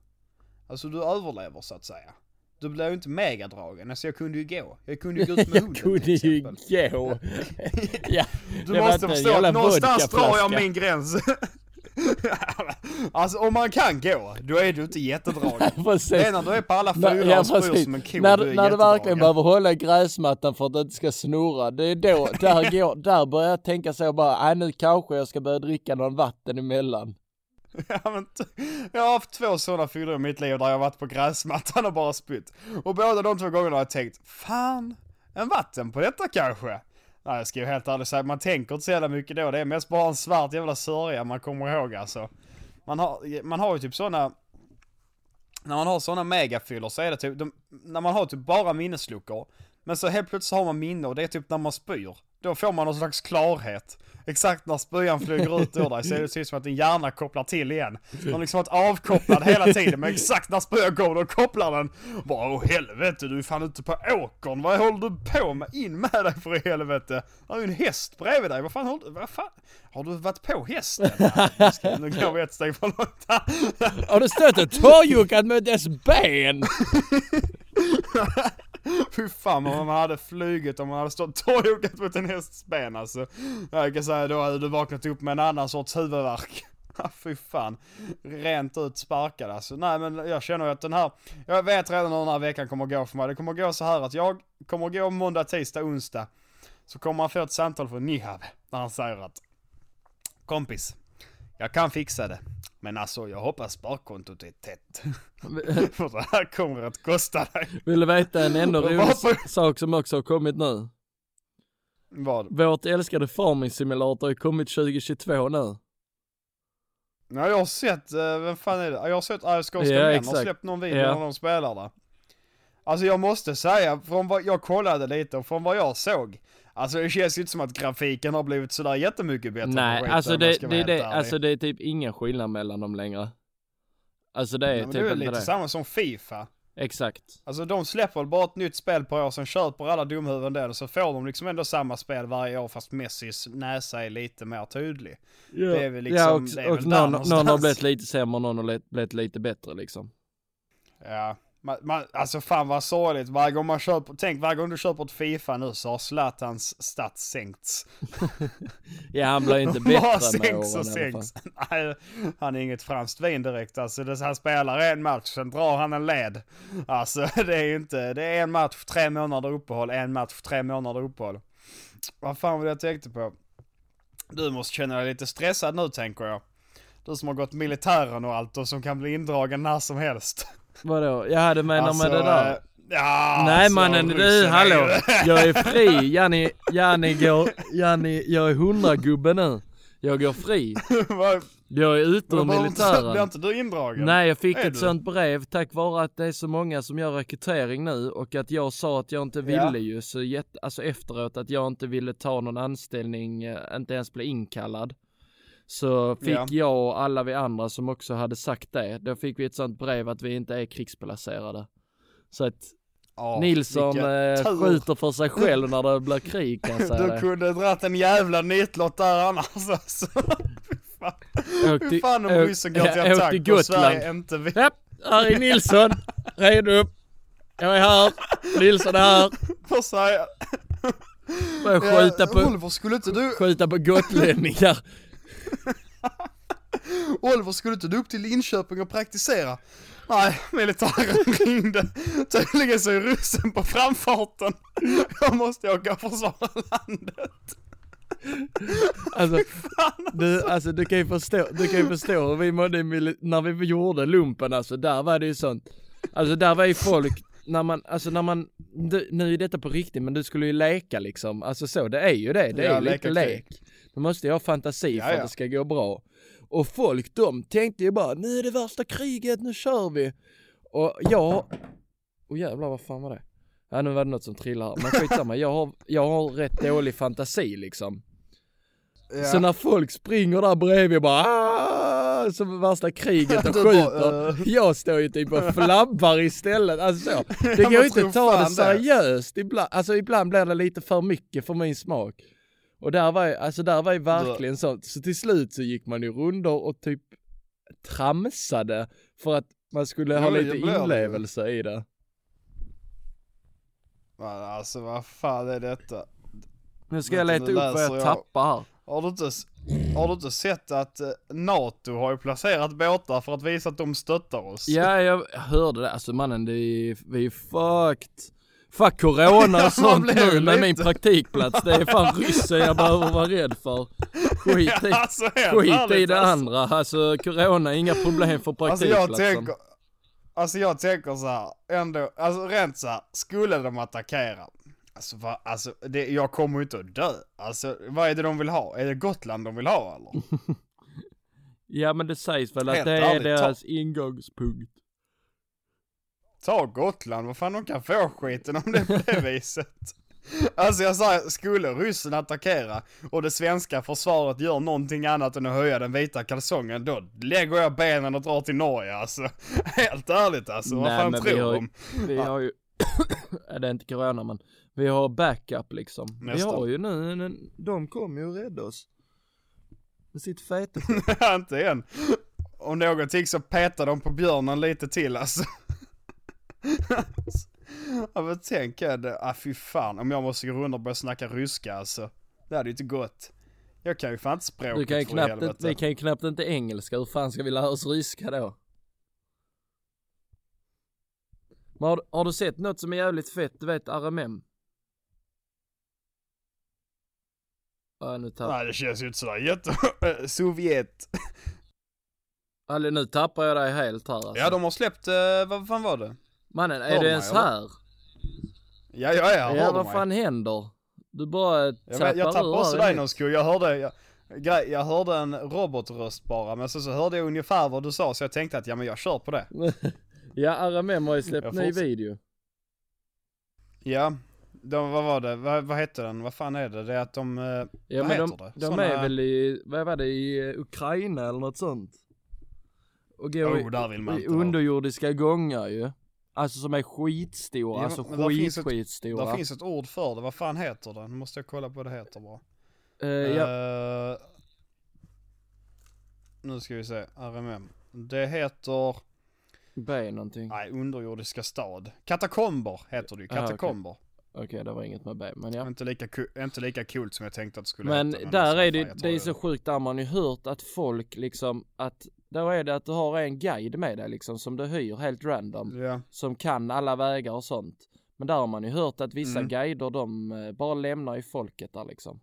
Alltså du överlever så att säga. Du blir ju inte megadragen, alltså jag kunde ju gå. Jag kunde ju gå ut med Jag hunden kunde till ju gå. ja, Du måste förstå att någonstans drar jag min gräns. alltså om man kan gå, då är du inte jättedragen. Det är när du är på alla fyra ja, och spyr som en ko, när, du är när du verkligen behöver hålla gräsmattan för att det inte ska snurra, det är då, där, går, där börjar jag tänka så bara, nej nu kanske jag ska börja dricka någon vatten emellan. Ja, men t- jag har haft två sådana fyllor i mitt liv där jag varit på gräsmattan och bara spytt. Och båda de två gångerna har jag tänkt, fan, en vatten på detta kanske? Nej, jag ska ju helt ärligt säga, man tänker inte så jävla mycket då. Det är mest bara en svart jävla sörja man kommer ihåg alltså. Man har, man har ju typ sådana, när man har sådana megafyllor så är det typ, de, när man har typ bara minnesluckor. Men så helt plötsligt så har man minne och det är typ när man spyr. Då får man någon slags klarhet. Exakt när spyan flyger ut ur dig så är det typ som att din hjärna kopplar till igen. Den har liksom varit avkopplad hela tiden men exakt när spyan går då kopplar den. Bara åh helvete du är fan ute på åkern. Vad håller du på med? In med dig för i helvete. Det är ju en häst bredvid dig. Vad fan håller du? Vad fan? Har du varit på hästen? Nej, nu ska- Nu går vi ett steg för långt här. Har du stött och tårjuckat med dess ben? Fy fan vad man hade flugit om man hade stått torrjockat mot en hästs ben alltså. Jag kan säga då hade du vaknat upp med en annan sorts huvudvärk. Fy fan. Rent ut sparkad alltså. Nej men jag känner ju att den här, jag vet redan hur den här veckan kommer gå för mig. Det kommer gå så här att jag kommer gå måndag, tisdag, onsdag. Så kommer man få ett samtal från Nihab. Där han säger att Kompis, jag kan fixa det. Men alltså jag hoppas sparkontot är tätt. för det här kommer att kosta dig. Vill du veta en ännu rolig Varför? sak som också har kommit nu? Vad? Vårt älskade Farming Simulator har kommit 2022 nu. Ja, jag har sett, uh, vem fan är det? Jag har sett Ayahuasca Ja, ja, har släppt någon video Ja. när de spelar där. Alltså jag måste säga, från vad jag kollade lite och från vad jag såg. Alltså det känns ju inte som att grafiken har blivit sådär jättemycket bättre. Nej, skiten, alltså det, det, det, alltså det är typ ingen skillnad mellan dem längre. Alltså det är men typ det är väl lite det. samma som Fifa. Exakt. Alltså de släpper väl bara ett nytt spel per år, sen köper alla dumhuvuden det och så får de liksom ändå samma spel varje år fast Messis näsa är lite mer tydlig. Ja, Det är väl liksom- ja och, det är och väl där någon, någon har blivit lite sämre och någon har blivit lite bättre liksom. Ja, man, man, alltså fan vad sorgligt. Varje gång man köper, tänk varje gång du köper ett Fifa nu så har Zlatans stats sänkts. Ja han blir inte bättre med sänks åren och sänks. Nej, han är inget franskt vin direkt alltså. Det, han spelar en match, sen drar han en led. Alltså det är ju inte, det är en match, tre månader uppehåll, en match, tre månader uppehåll. Vad fan var det jag tänkte på? Du måste känna dig lite stressad nu tänker jag. Du som har gått militären och allt och som kan bli indragen när som helst. Vadå? Ja du menar Alltså, med det där? eh, Ja, Nej alltså, mannen, du hallå! Jag är fri, Janni, Janni går, Janni, jag är hundragubbe nu. Jag går fri. Jag är ute ur vad- Blir militären. inte du indragen? Nej jag fick Är ett du? sånt brev tack vare att det är så många som gör rekrytering nu och att jag sa att jag inte ville Ja. ju så jätte, alltså efteråt att jag inte ville ta någon anställning, eh, inte ens bli inkallad. Så fick Ja. jag och alla vi andra som också hade sagt det, då fick vi ett sånt brev att vi inte är krigsplacerade. Så att Ja, Nilsson eh, skjuter för sig själv när det blir krig kan jag säga Du det. kunde dratt en jävla nitlott där annars alltså. Fy fan. Om ryssen går till attack och Sverige inte vill. Japp, här är Nilsson, redo. Jag är här, Nilsson är här. Får säga. Börjar skjuta på, Oliver, skulle inte du, skjuta på gotlänningar. Oliver, skulle inte du upp till Linköping och praktisera? Nej, militären ringde. Tydligen så är ryssen på framfarten. Jag måste åka och försvara landet. Alltså, du, alltså du kan ju förstå, du kan ju förstå hur vi mådde när vi gjorde lumpen alltså, där var det ju sånt. Alltså där var ju folk, när man, alltså när man, du, nu är detta på riktigt men du skulle ju leka liksom, alltså så, det är ju det, det är ju lite lek. Du måste ju ha fantasi för att det ska gå bra. Och folk de tänkte ju bara, nu är det värsta kriget, nu kör vi. Och jag, oh jävlar vad fan var det? Ja nu var det något som trillade här, men skitsamma, jag har, jag har rätt dålig fantasi liksom. Ja. Så när folk springer där bredvid bara "Ah!" som värsta kriget och skjuter. "Eh." Jag står ju typ och flabbar istället. Alltså så. Det går ju inte att ta det. seriöst. Ibland, alltså ibland blir det lite för mycket för min smak. Och där var ju, alltså där var ju verkligen sånt. Så till slut så gick man ju rundor och typ tramsade för att man skulle Ja, ha lite det inlevelse i det. Men alltså vad fan är detta? Nu ska jag leta upp vad jag jag. tappar här. Har du inte, har du inte sett att eh, NATO har ju placerat båtar för att visa att de stöttar oss? Ja, jag hörde det. Alltså mannen, det är, vi är fucked. Fuck corona och sånt nu med min praktikplats. Det är fan ryssen jag behöver vara rädd för. Skit i, Ja, alltså, skit i det alltså. andra. Alltså corona, inga problem för Alltså jag praktikplatsen. tänker, alltså jag tänker så här, ändå, alltså rent så här, skulle de attackera, alltså, va, alltså det, jag kommer ju inte att dö. Alltså vad är det de vill ha? Är det Gotland de vill ha eller? Ja men det sägs väl att Helt det är ärligt, ta- deras ingångspunkt. Ta Gotland, vad fan de kan få skiten om det är på det viset. Alltså jag säger, skulle ryssen attackera och det svenska försvaret gör någonting annat än att höja den vita kalsongen, då lägger jag benen och drar till Norge alltså. Helt ärligt alltså, vad Nej, fan men vi tror har ju- de? Vi har ju, ja, det är inte corona men, vi har backup liksom. Vi Nästan. har ju nu, de kommer ju rädda oss. Med sitt fete inte än. Om någonting så petar de på björnen lite till alltså. Ja men tänk det, ah fy fan om jag måste gå runt och börja snacka ryska alltså. Det hade ju inte gått. Jag kan ju fan inte språket Du kan ju knappt, inte- vi kan ju knappt inte engelska, hur fan ska vi lära oss ryska då? Men har, har du sett något som är jävligt fett, du vet RMM? Ja nu tappar, Nej det känns ju inte sådär jätte... Sovjet. alltså, nu tappar jag dig helt här alltså. Ja de har släppt, eh, vad fan var det? Mannen, är Hör du mig, ens eller? här? Ja jag är här, Ja hör du vad mig? fan händer? Du bara Jag, tappar jag tappade ur också dig skull, jag hörde, jag, grej, jag hörde en robotröst bara, men så, så hörde jag ungefär vad du sa så jag tänkte att ja men jag kör på det. Ja RMM har ju släppt Jag ny video. Ja, de, vad var det, vad, vad hette den, vad fan är det? Det är att de, eh, Ja vad men heter de, det? de Såna- är väl i, vad var det, i eh, Ukraina eller något sånt? Och går Oh, där vill man i, underjordiska gångar ju. Alltså som är skitstora, Ja, alltså men där skit skitstora. Det finns ett ord för det, vad fan heter det? Nu måste jag kolla på vad det heter bara. Ja, Eh, nu ska vi se, RMM. Det heter, B någonting. nej underjordiska stad. Katakomber heter det ju, Ah, okej. katakomber. Okej det var inget med B, men ja. Inte, lika inte lika coolt som jag tänkte att det skulle Men heta. där alltså, är det, det är så sjukt, där man ju hört att folk liksom, att då är det att du har en guide med dig liksom som du hyr helt random. Ja, som kan alla vägar och sånt. Men där har man ju hört att vissa Mm. guider de eh, bara lämnar ju folket där liksom.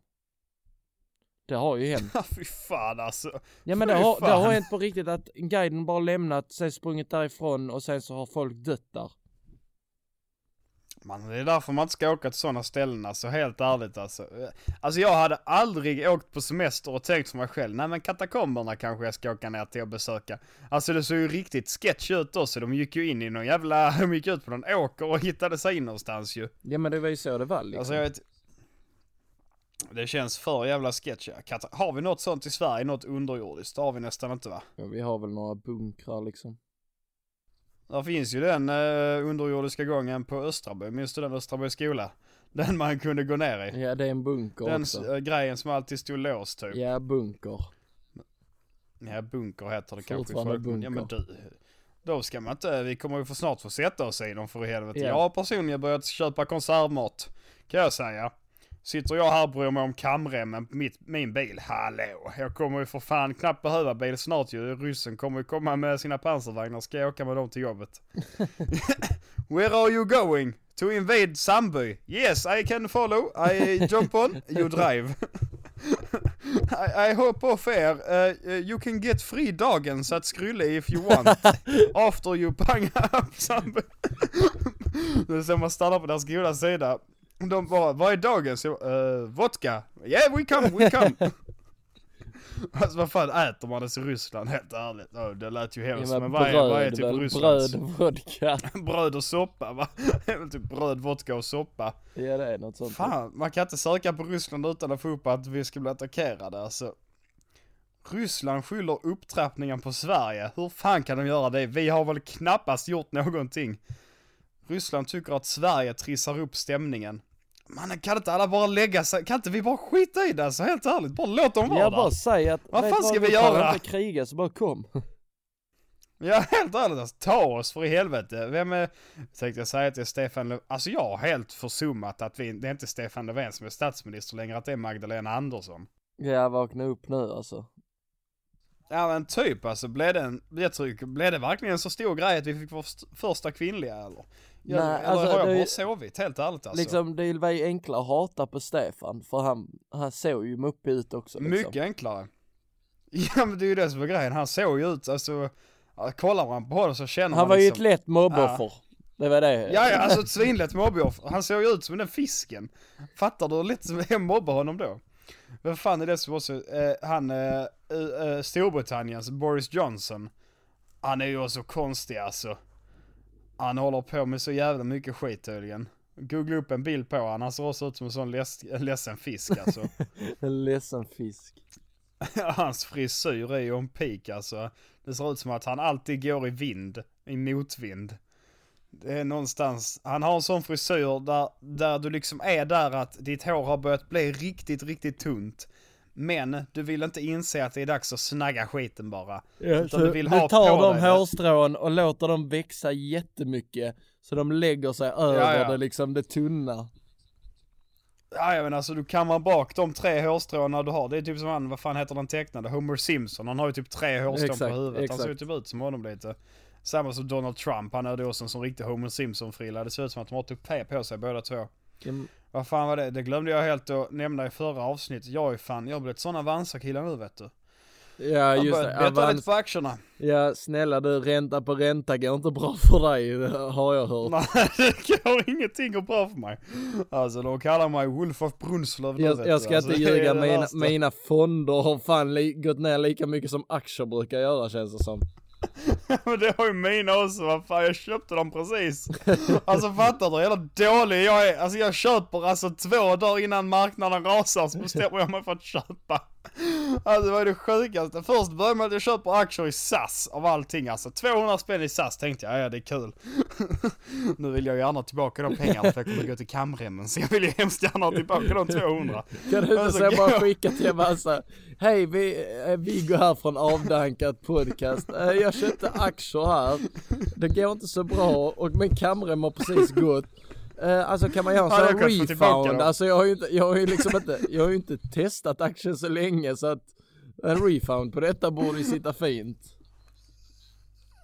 Det har ju hänt. fy fan alltså. Ja men det har, det har hänt på riktigt att guiden bara lämnat, sen sprungit därifrån och sen så har folk dött där. Man, det är därför man inte ska åka till sådana ställen alltså, helt ärligt alltså. Alltså jag hade aldrig åkt på semester och tänkt för mig själv, nej men katakomberna kanske jag ska åka ner till och besöka. Alltså det såg ju riktigt sketch ut också, de gick ju in i någon jävla, de gick ut på någon åker och hittade sig in någonstans ju. Ja men det var ju så det var liksom. Alltså jag vet, det känns för jävla sketch har vi något sånt i Sverige, något underjordiskt? Det har vi nästan inte va? ja, vi har väl några bunkrar liksom. Där finns ju den uh, underjordiska gången på Östraby, minns du den Östraby skola? Den man kunde gå ner i. Ja det är en bunker Den också. uh, grejen som alltid stod låst typ. Ja bunker. Ja, bunker heter det kanske. i Fortfarande folkmun. Ja men du. Då ska man inte, vi kommer ju för snart få sätta oss i dem för i helvete. Ja. Jag har personligen börjat köpa konservmat. Kan jag säga. Sitter jag här och bryr mig om kamremmen på mitt, min bil. Hallå! Jag kommer ju för fan knappt behöva bil snart ju. Ryssen kommer ju komma med sina pansarvagnar. Ska jag åka med dem till jobbet? Where are you going? To invade Sandby? Yes, I can follow. I jump on. You drive. I, I hope off air. Uh, uh, you can get free dagens at Skrylle if you want. After you pang up Sandby. Det är så man stannar på deras goda sida. De bara, vad är dagens? Jag, uh, vodka. Yeah we come, we come. Alltså vad fan äter man det i Ryssland helt ärligt? Oh, det lät ju hemskt. Ja, men men vad är, vad är bröd typ Rysslands? bröd och vodka. bröd och soppa va? Det är väl typ bröd, vodka och soppa. Ja det är något sånt. Fan, man kan inte söka på Ryssland utan att få upp att vi ska bli attackerade alltså. Ryssland skyller upptrappningen på Sverige. Hur fan kan de göra det? Vi har väl knappast gjort någonting. Ryssland tycker att Sverige trissar upp stämningen. Man kan inte alla bara lägga sig, kan inte vi bara skita i det alltså, helt ärligt? Bara låt dem vara Jag bara säg att, Vad fan ska vi göra? inte kriga så bara kom. Ja, helt ärligt alltså, ta oss för i helvete. Vem är, tänkte jag säga till Stefan Löfven, alltså jag har helt försummat att vi, det är inte Stefan Löfven som är statsminister längre, att det är Magdalena Andersson. Ja vakna upp nu alltså. Ja men typ alltså, blev det, en, jag tror, blev det verkligen en så stor grej att vi fick vår st- första kvinnliga eller? Jag, Nej, eller alltså, har jag det är- bara sovit helt ärligt alltså? Liksom det var ju enklare att hata på Stefan för han, han såg ju muppig ut också liksom. Mycket enklare. Ja men det är ju det som är grejen, han såg ju ut, alltså, ja, kollar man på honom så känner Han man var ju liksom, ett lätt mobboffer. Det var det. Ja, ja, alltså ett svinlätt mobboffer. Han såg ju ut som den fisken. Fattar du hur lätt som det är att mobba honom då? Vem fan är det som också, eh, han, eh, eh, Storbritanniens Boris Johnson. Han är ju också konstig alltså. Han håller på med så jävla mycket skit tydligen. Googla upp en bild på honom, han ser också ut som en sån leds- ledsen fisk alltså. En ledsen fisk. Hans frisyr är ju on peak alltså. Det ser ut som att han alltid går i vind, i motvind. Det är någonstans, han har en sån frisyr där, där du liksom är där att ditt hår har börjat bli riktigt, riktigt tunt. Men du vill inte inse att det är dags att snagga skiten bara. Ja, Utan du vill du ha tar de hårstrån och låter dem växa jättemycket. Så de lägger sig över ja. det liksom, det tunna. Ja, men alltså du kammar bak de tre hårstråna du har. Det är typ som han, vad fan heter den tecknade? Homer Simpson. Han har ju typ tre hårstrån Exakt, på huvudet. Han ser ju exakt. typ ut som honom lite. Samma som Donald Trump. Han hade också en sån riktig Homer Simpson-frilla. Det ser ut som att de har tupé på sig båda två. Mm. Vad fan var det? Det glömde jag helt att nämna i förra avsnittet. Jag är fan, jag har blivit sån Avanza-kille nu vet du. Ja just det, betta lite på aktierna. ja snälla du, ränta på ränta går inte bra för dig, har jag hört. Nej, det går ingenting går bra för mig. Alltså de kallar mig Wolf of Brunslöv nu, Jag, jag ska alltså, inte ljuga, mina, mina fonder har fan li, gått ner lika mycket som aktier brukar göra känns det som. Men det har ju mina också, vad fan jag köpte dem precis. Alltså fattar du hur dålig jag är? Alltså jag köper alltså två dagar innan marknaden rasar så bestämmer jag mig för att köpa. Alltså det var ju det sjukaste. Först började med att jag köper aktier i SAS av allting alltså. 200 spänn i SAS tänkte jag, ja det är kul. nu vill jag gärna tillbaka de pengarna för jag kommer gå till kamremmen så jag vill ju hemskt gärna ha tillbaka de 200. Kan du inte Alltså, så bara skicka till Avanza, hej vi, eh, vi går här från avdankat podcast, Eh, jag köpte aktier här, det går inte så bra och min kamrem har precis gått. Eh, Alltså kan man göra Ja, få tillbaka refund? Alltså jag har ju inte, jag har ju liksom inte, jag har ju inte testat aktien så länge så att en refund på detta borde ju sitta fint.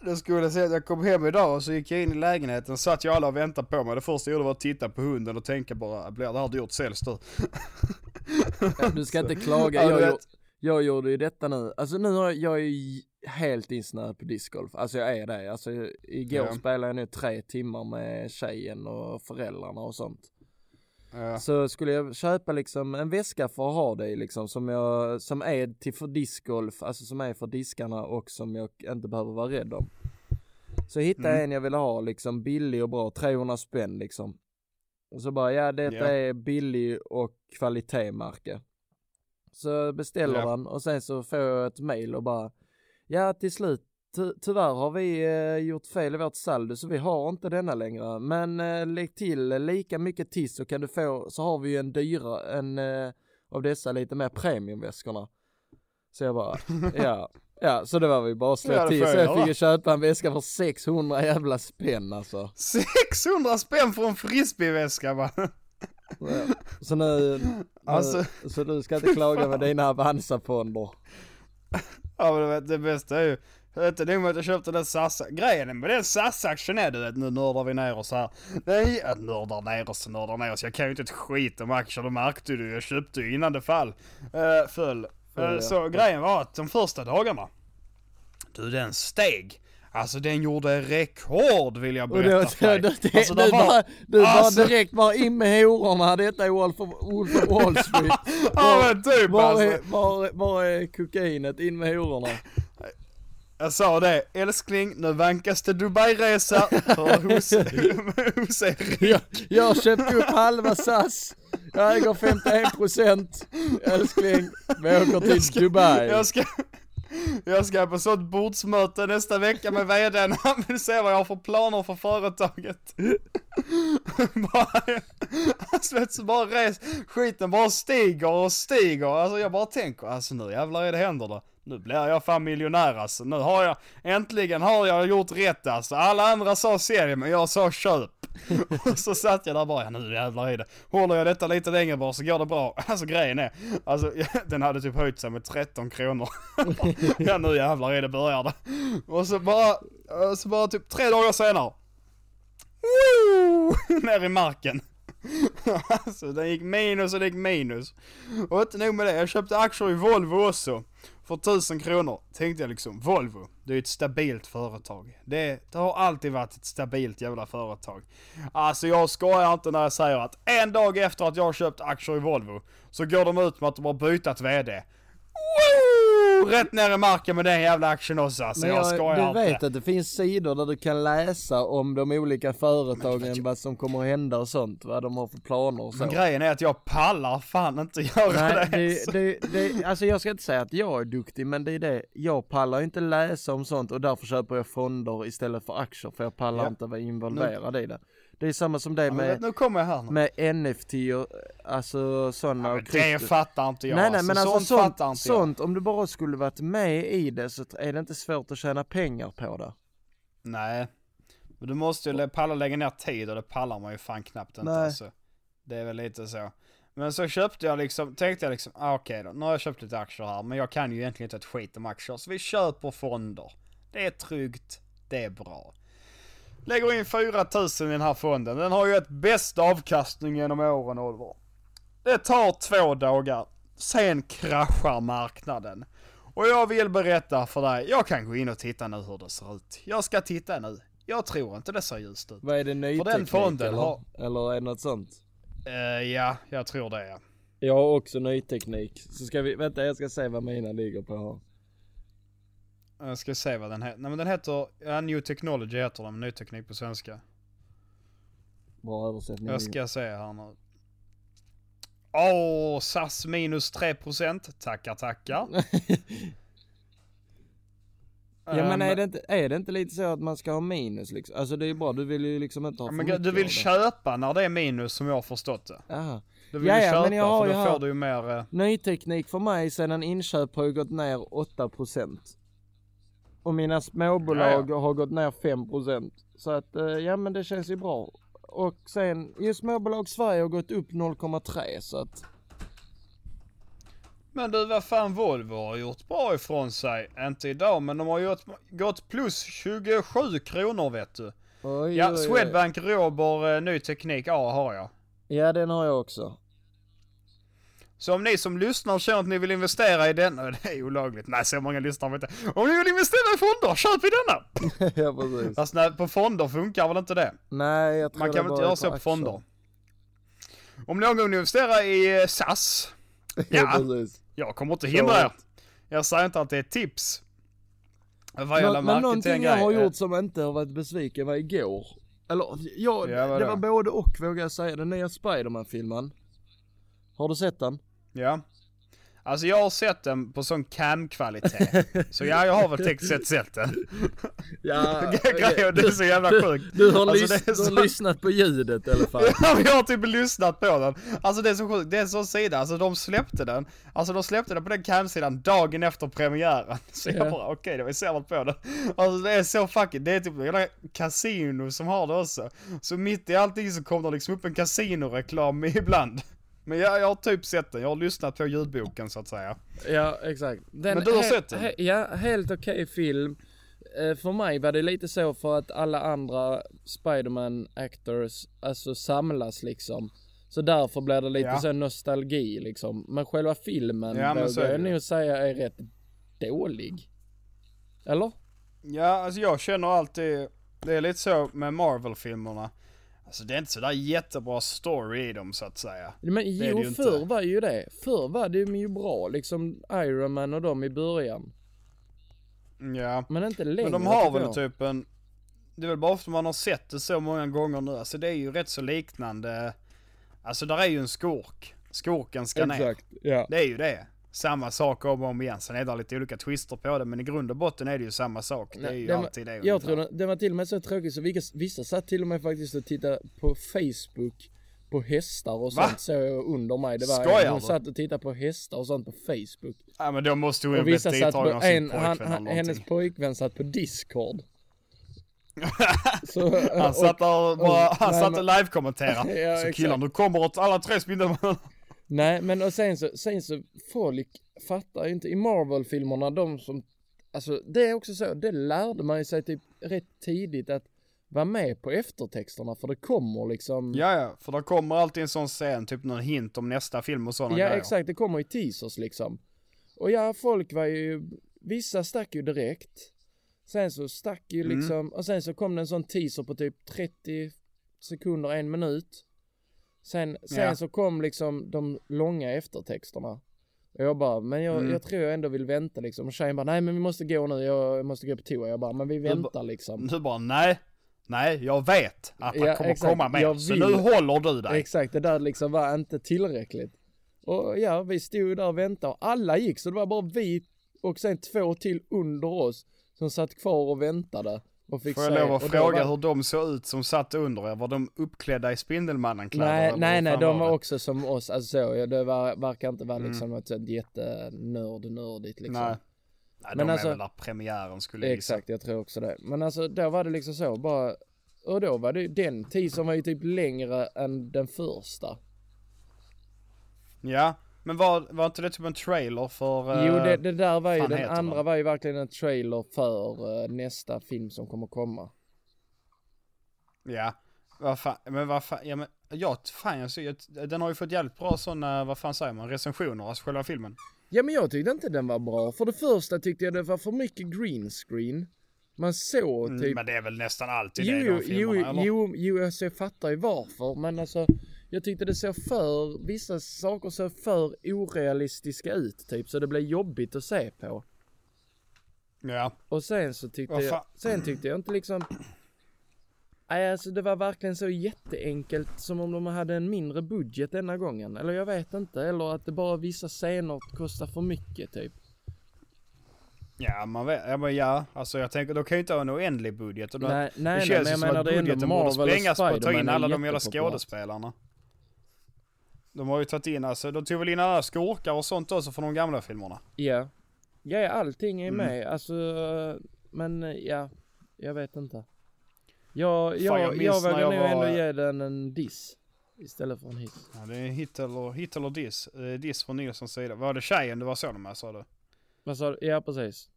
Det skulle säga att jag kom hem idag och så gick jag in i lägenheten, satt jag alla och väntade på mig. Det första jag gjorde var att titta på hunden och tänka bara, blir det här dyrt säljs du? Du ska inte klaga, Ja, jag, vet. Jag gjorde ju detta nu, alltså nu har jag, jag är ju helt insnöad på discgolf, alltså jag är det, alltså igår Ja. spelade jag nu tre timmar med tjejen och föräldrarna och sånt. Ja. Så skulle jag köpa liksom en väska för att ha det liksom som jag, som är till för discgolf, alltså som är för diskarna och som jag inte behöver vara rädd om. Så hittade jag Mm. en jag ville ha liksom billig och bra, 300 spänn liksom. Och så bara, ja detta Ja. är billig och kvalitetmärke. Så beställer Ja. den och sen så får jag ett mail och bara, ja till slut Ty tyvärr har vi eh, gjort fel i vårt saldo så vi har inte denna längre. Men eh, lägg till lika mycket tiss så kan du få, så har vi ju en dyra, en eh, av dessa lite mer premiumväskorna. Så jag bara, ja, ja, så det var vi bara slå till. Så jag fick ju köpa en väska för 600 jävla spänn alltså. 600 spänn för en frisbeeväska va? Så nu, nu Alltså- så du ska inte klaga med dina Avanza-fonder. Ja men du vet, det bästa är ju, inte nog med att jag köpte den SAS, grejen med den SAS-aktien är du vet, nu nördar vi ner oss här. Nej, jag nördar ner oss och nördar ner oss, jag kan ju inte ett skit om aktier, det märkte du, jag köpte ju innan det fall, uh, föll. Eh, ja. så grejen var att de första dagarna, du den steg. Alltså den gjorde rekord vill jag berätta för dig. då, Alltså, du var- bara, du alltså- bara direkt bara in med hororna, detta är Wolf of, Wolf of Wall Street. Ja men typ Var alltså. är, var, var är kokainet? In med hororna. Jag sa det, älskling nu vankas det Dubai-resa för hos, Erik. Jag, jag har köpt upp halva SAS. Jag äger 51% älskling. Vi åker till Jag ska- Dubai. Jag ska, jag ska på sånt bordsmöte nästa vecka med vdn, han vill se vad jag har för planer för företaget. bara, alltså vet du, bara res, skiten bara stiger och stiger, alltså jag bara tänker, alltså nu jävlar är det händer då. Nu blir jag fan miljonär alltså, nu har jag, äntligen har jag gjort rätt alltså. Alla andra sa sälj, men jag sa köp. och så satt jag där bara, ja nu jävlar är det. Håller jag detta lite längre bara så går det bra. Alltså grejen är, alltså den hade typ höjt sig med 13 kronor. ja nu jävlar är det börjar det. Och så bara, så bara typ tre dagar senare. Woo! Ner i marken. alltså den gick minus och det gick minus. Och inte nog med det, jag köpte aktier i Volvo också. För 1000 kronor. Tänkte jag liksom, Volvo, det är ett stabilt företag. Det, det har alltid varit ett stabilt jävla företag. Alltså jag skojar inte när jag säger att en dag efter att jag har köpt aktier i Volvo, så går de ut med att de har bytt VD. Rätt ner i marken med den jävla aktien också alltså, Men jag, jag, skojar du inte. vet att det finns sidor där du kan läsa om de olika företagen, vad som kommer att hända och sånt, vad de har för planer och så. Men grejen är att jag pallar fan inte göra Nej, det. det, det, det, alltså jag ska inte säga att jag är duktig, men det är det, jag pallar inte läsa om sånt och därför köper jag fonder istället för aktier, för jag pallar Ja. inte vara involverad i det. Det är samma som det Ja, med, nu kommer jag här nu. med NFT och alltså sådana Ja, och men det krypto. fattar inte jag. Nej nej men alltså sånt, sånt, fattar inte jag. sånt, om du bara skulle varit med i det så är det inte svårt att tjäna pengar på det. Nej. Men du måste ju palla lägga ner tid och det pallar man ju fan knappt inte Nej. alltså. Det är väl lite så. Men så köpte jag liksom, tänkte jag liksom, ah, okej då, nu har jag köpt lite aktier här, men jag kan ju egentligen inte ett skit om aktier, så vi köper fonder. Det är tryggt, det är bra. Lägger in 4000 i den här fonden, den har ju ett bäst avkastning genom åren Oliver. Det tar två dagar, sen kraschar marknaden. Och jag vill berätta för dig, jag kan gå in och titta nu hur det ser ut. Jag ska titta nu. Jag tror inte det ser ljust ut. Vad är det ny För den fonden eller? har- Eller är det något sånt? Eh, ja, jag tror det ja. Jag har också ny teknik. Så ska vi, vänta jag ska se vad mina ligger på här. Jag ska se vad den heter. Nej men den heter, ja New Technology heter den, ny teknik på svenska. Bra översättning. Jag ska se här nu. Åh, SAS minus 3%. Tackar, tackar. Ja men Ehm, är det, inte, är det inte lite så att man ska ha minus liksom? Alltså det är bra, du vill ju liksom inte ha ja, för men mycket du vill köpa när det är minus som jag har förstått det. Aha. Du vill Ja, ju ja, köpa men jag har för ju då här- får du ju mer... eh, Ny teknik för mig sedan inköp har ju gått ner 8%. Och mina småbolag har gått ner 5%. Så att eh, ja men det känns ju bra. Och sen, just småbolag Sverige har gått upp 0,3 så att Men du, vad fan Volvo har gjort bra ifrån sig. Inte idag, men de har gjort, gått plus 27 kronor vet du. oj, Ja, oj, oj. Swedbank Robur eh, ny teknik A har jag. Ja den har jag också. Så om ni som lyssnar känner att ni vill investera i den, det är olagligt, nej så många lyssnar inte. Om ni vill investera i fonder, köp i denna! ja precis. Fast nej, på fonder funkar väl inte det? Nej jag tror Man kan väl inte göra så på aktier. fonder? Om någon gång ni investerar i eh, SAS, Ja Ja. precis. jag kommer inte hindra er. Jag säger inte att det är tips. Vad Men, men någonting jag har gjort som inte har varit besviken var igår. Eller ja, det var både och vågar jag säga. Den nya Spiderman-filmen. Har du sett den? Ja. Alltså jag har sett den på sån cam-kvalitet. så ja, jag har väl tekniskt sett sett den. Ja, Grejen, det är så jävla sjukt. Du har, Alltså, lys- det du har så- lyssnat på ljudet i alla fall. Ja, jag har typ lyssnat på den. Alltså det är så sjukt, det är en sån sida, alltså de släppte den. Alltså de släppte den på den cam-sidan dagen efter premiären. Så jag Ja. bara, okej då, vi ser väl på den. Alltså det är så fucking, det är typ hela kasino som har det också. Så mitt i allting så kommer det liksom upp en kasinoreklam ibland. Men jag, jag har typ sett den, jag har lyssnat på ljudboken så att säga. Ja, exakt. Den Men du har sett den? he- ja, helt okej film. Eh, för mig var det lite så för att alla andra Spiderman actors, alltså samlas liksom. Så därför blir det lite Ja. så nostalgi liksom. Men själva filmen Ja, vågar jag nog säga är rätt dålig. Eller? Ja, alltså jag känner alltid, det är lite så med Marvel-filmerna. Alltså det är inte sådär jättebra story i dem så att säga. Men jo, förr var ju det. Förr var det ju bra, liksom Iron Man och dem i början. Ja. Men inte längre Men de har väl jag. typ en... Det är väl bara för att man har sett det så många gånger nu. Alltså det är ju rätt så liknande. Alltså där är ju en skurk. Skurken ska ner. Exakt, ja. Det är ju det. Samma sak om och om igen. Sen är det lite olika twister på det. Men i grund och botten är det ju samma sak. Det är Nej, ju det var- alltid det. Jag ungefär. tror den, den var till och med så tråkig så vissa, vissa satt till och med faktiskt och tittade på Facebook på hästar och Va? sånt såg jag under mig. Det var Skojar hon du? satt och tittade på hästar och sånt på Facebook. Ja men då måste hon ju Och blivit ditdragen av sin en, pojkvän han, eller hennes pojkvän satt på Discord. Så, Han satt där och bara, han nej, satt och live-kommenterade. Ja, så killar nu kommer åt alla tre spindelmän. Nej men och sen så, sen så folk fattar ju inte i Marvel-filmerna de som, alltså det är också så, det lärde man ju sig typ rätt tidigt att vara med på eftertexterna för det kommer liksom Ja ja, för då kommer alltid en sån scen, typ någon hint om nästa film och sådana Ja grejer. exakt, det kommer ju teasers liksom. Och ja, folk var ju, vissa stack ju direkt. Sen så stack ju Mm. liksom, och sen så kom det en sån teaser på typ 30 sekunder, en minut. Sen, sen Ja. så kom liksom de långa eftertexterna. Och jag bara, men jag, Mm. jag tror jag ändå vill vänta liksom. Och tjejen bara, nej men vi måste gå nu, jag måste gå på toa. Jag bara, men vi väntar liksom. Du bara nej, nej jag vet att han Ja, kommer exakt. komma mer. Jag Så vill- nu håller du dig. Exakt, det där liksom var inte tillräckligt. Och ja, vi stod där och väntade och alla gick så det var bara vi och sen två till under oss som satt kvar och väntade. Och fick Får jag se- lov att fråga var- hur de såg ut som satt under er? Var de uppklädda i Spindelmannen-kläder? Nej, nej, nej, de var det? också som oss, alltså så, ja, det var, verkar inte vara Mm. liksom något sånt jättenörd-nördigt liksom. Nej. Nej, Men de alltså- är väl där premiären skulle jag. Exakt, jag tror också det. Men alltså då var det liksom så, bara, och då var det den teasern var ju typ längre än den första. Ja, men var, var inte det typ en trailer för... Jo, eh, det, det där var ju, den andra den? var ju verkligen en trailer för eh, nästa film som kommer komma. Ja, vad fan, men vad fan, ja men, ja, fan jag ser, jag- den har ju fått jävligt bra sådana, vad fan säger man, recensioner, alltså själva filmen. Ja men jag tyckte inte den var bra. För det första tyckte jag det var för mycket green screen. Man såg Mm, typ Men det är väl nästan alltid Jo, det i jo, de jo, filmerna, eller? jo, jo, alltså jag fattar ju varför, men alltså jag tyckte det såg för, vissa saker såg för orealistiska ut typ, så det blev jobbigt att se på. Ja, Och sen så tyckte jag, sen tyckte jag inte liksom, nej alltså det var verkligen så jätteenkelt som om de hade en mindre budget denna gången, eller jag vet inte, eller att det bara vissa scener kostar för mycket typ. ja man vet, ja men ja, alltså jag tänker, de kan ju inte ha en oändlig budget. Och då, Nej, nej, det nej, känns men ju jag som att budgeten borde sprängas på att ta in alla de jävla skådespelarna. De har ju tagit in, alltså, de tog väl in alla skurkar och sånt också från de gamla filmerna. Ja. Ja, allting är Mm. med. Alltså, men ja, jag vet inte. Jag, Fan, jag, jag jag, vågar nog ändå var- ge den en diss. Istället för en hiss. Ja, det är hit eller, hit eller diss. Eh, diss från Nilssons sida. Var det tjejen du var så med sa du? Vad sa du? Ja, precis.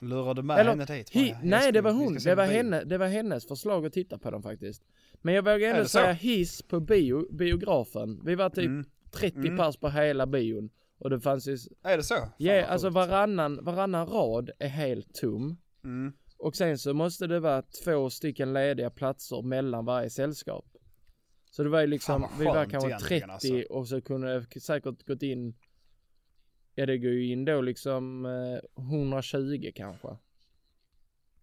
Lurade med Eller, henne dit? Hi, nej, det var hon. Det var, henne, det var hennes förslag att titta på den faktiskt. Men jag vågar ändå säga hiss på bio, biografen. Vi var typ Mm. 30 Mm. pers på hela bion. Och det fanns ju, Är det så? Fan, ja, vad alltså varannan, varannan rad är helt tom. Mm. Och sen så måste det vara två stycken lediga platser mellan varje sällskap. Så det var ju liksom, vi var kanske egentligen, 30 alltså. och så kunde det säkert gått in, ja det går ju in då liksom eh, 120 kanske.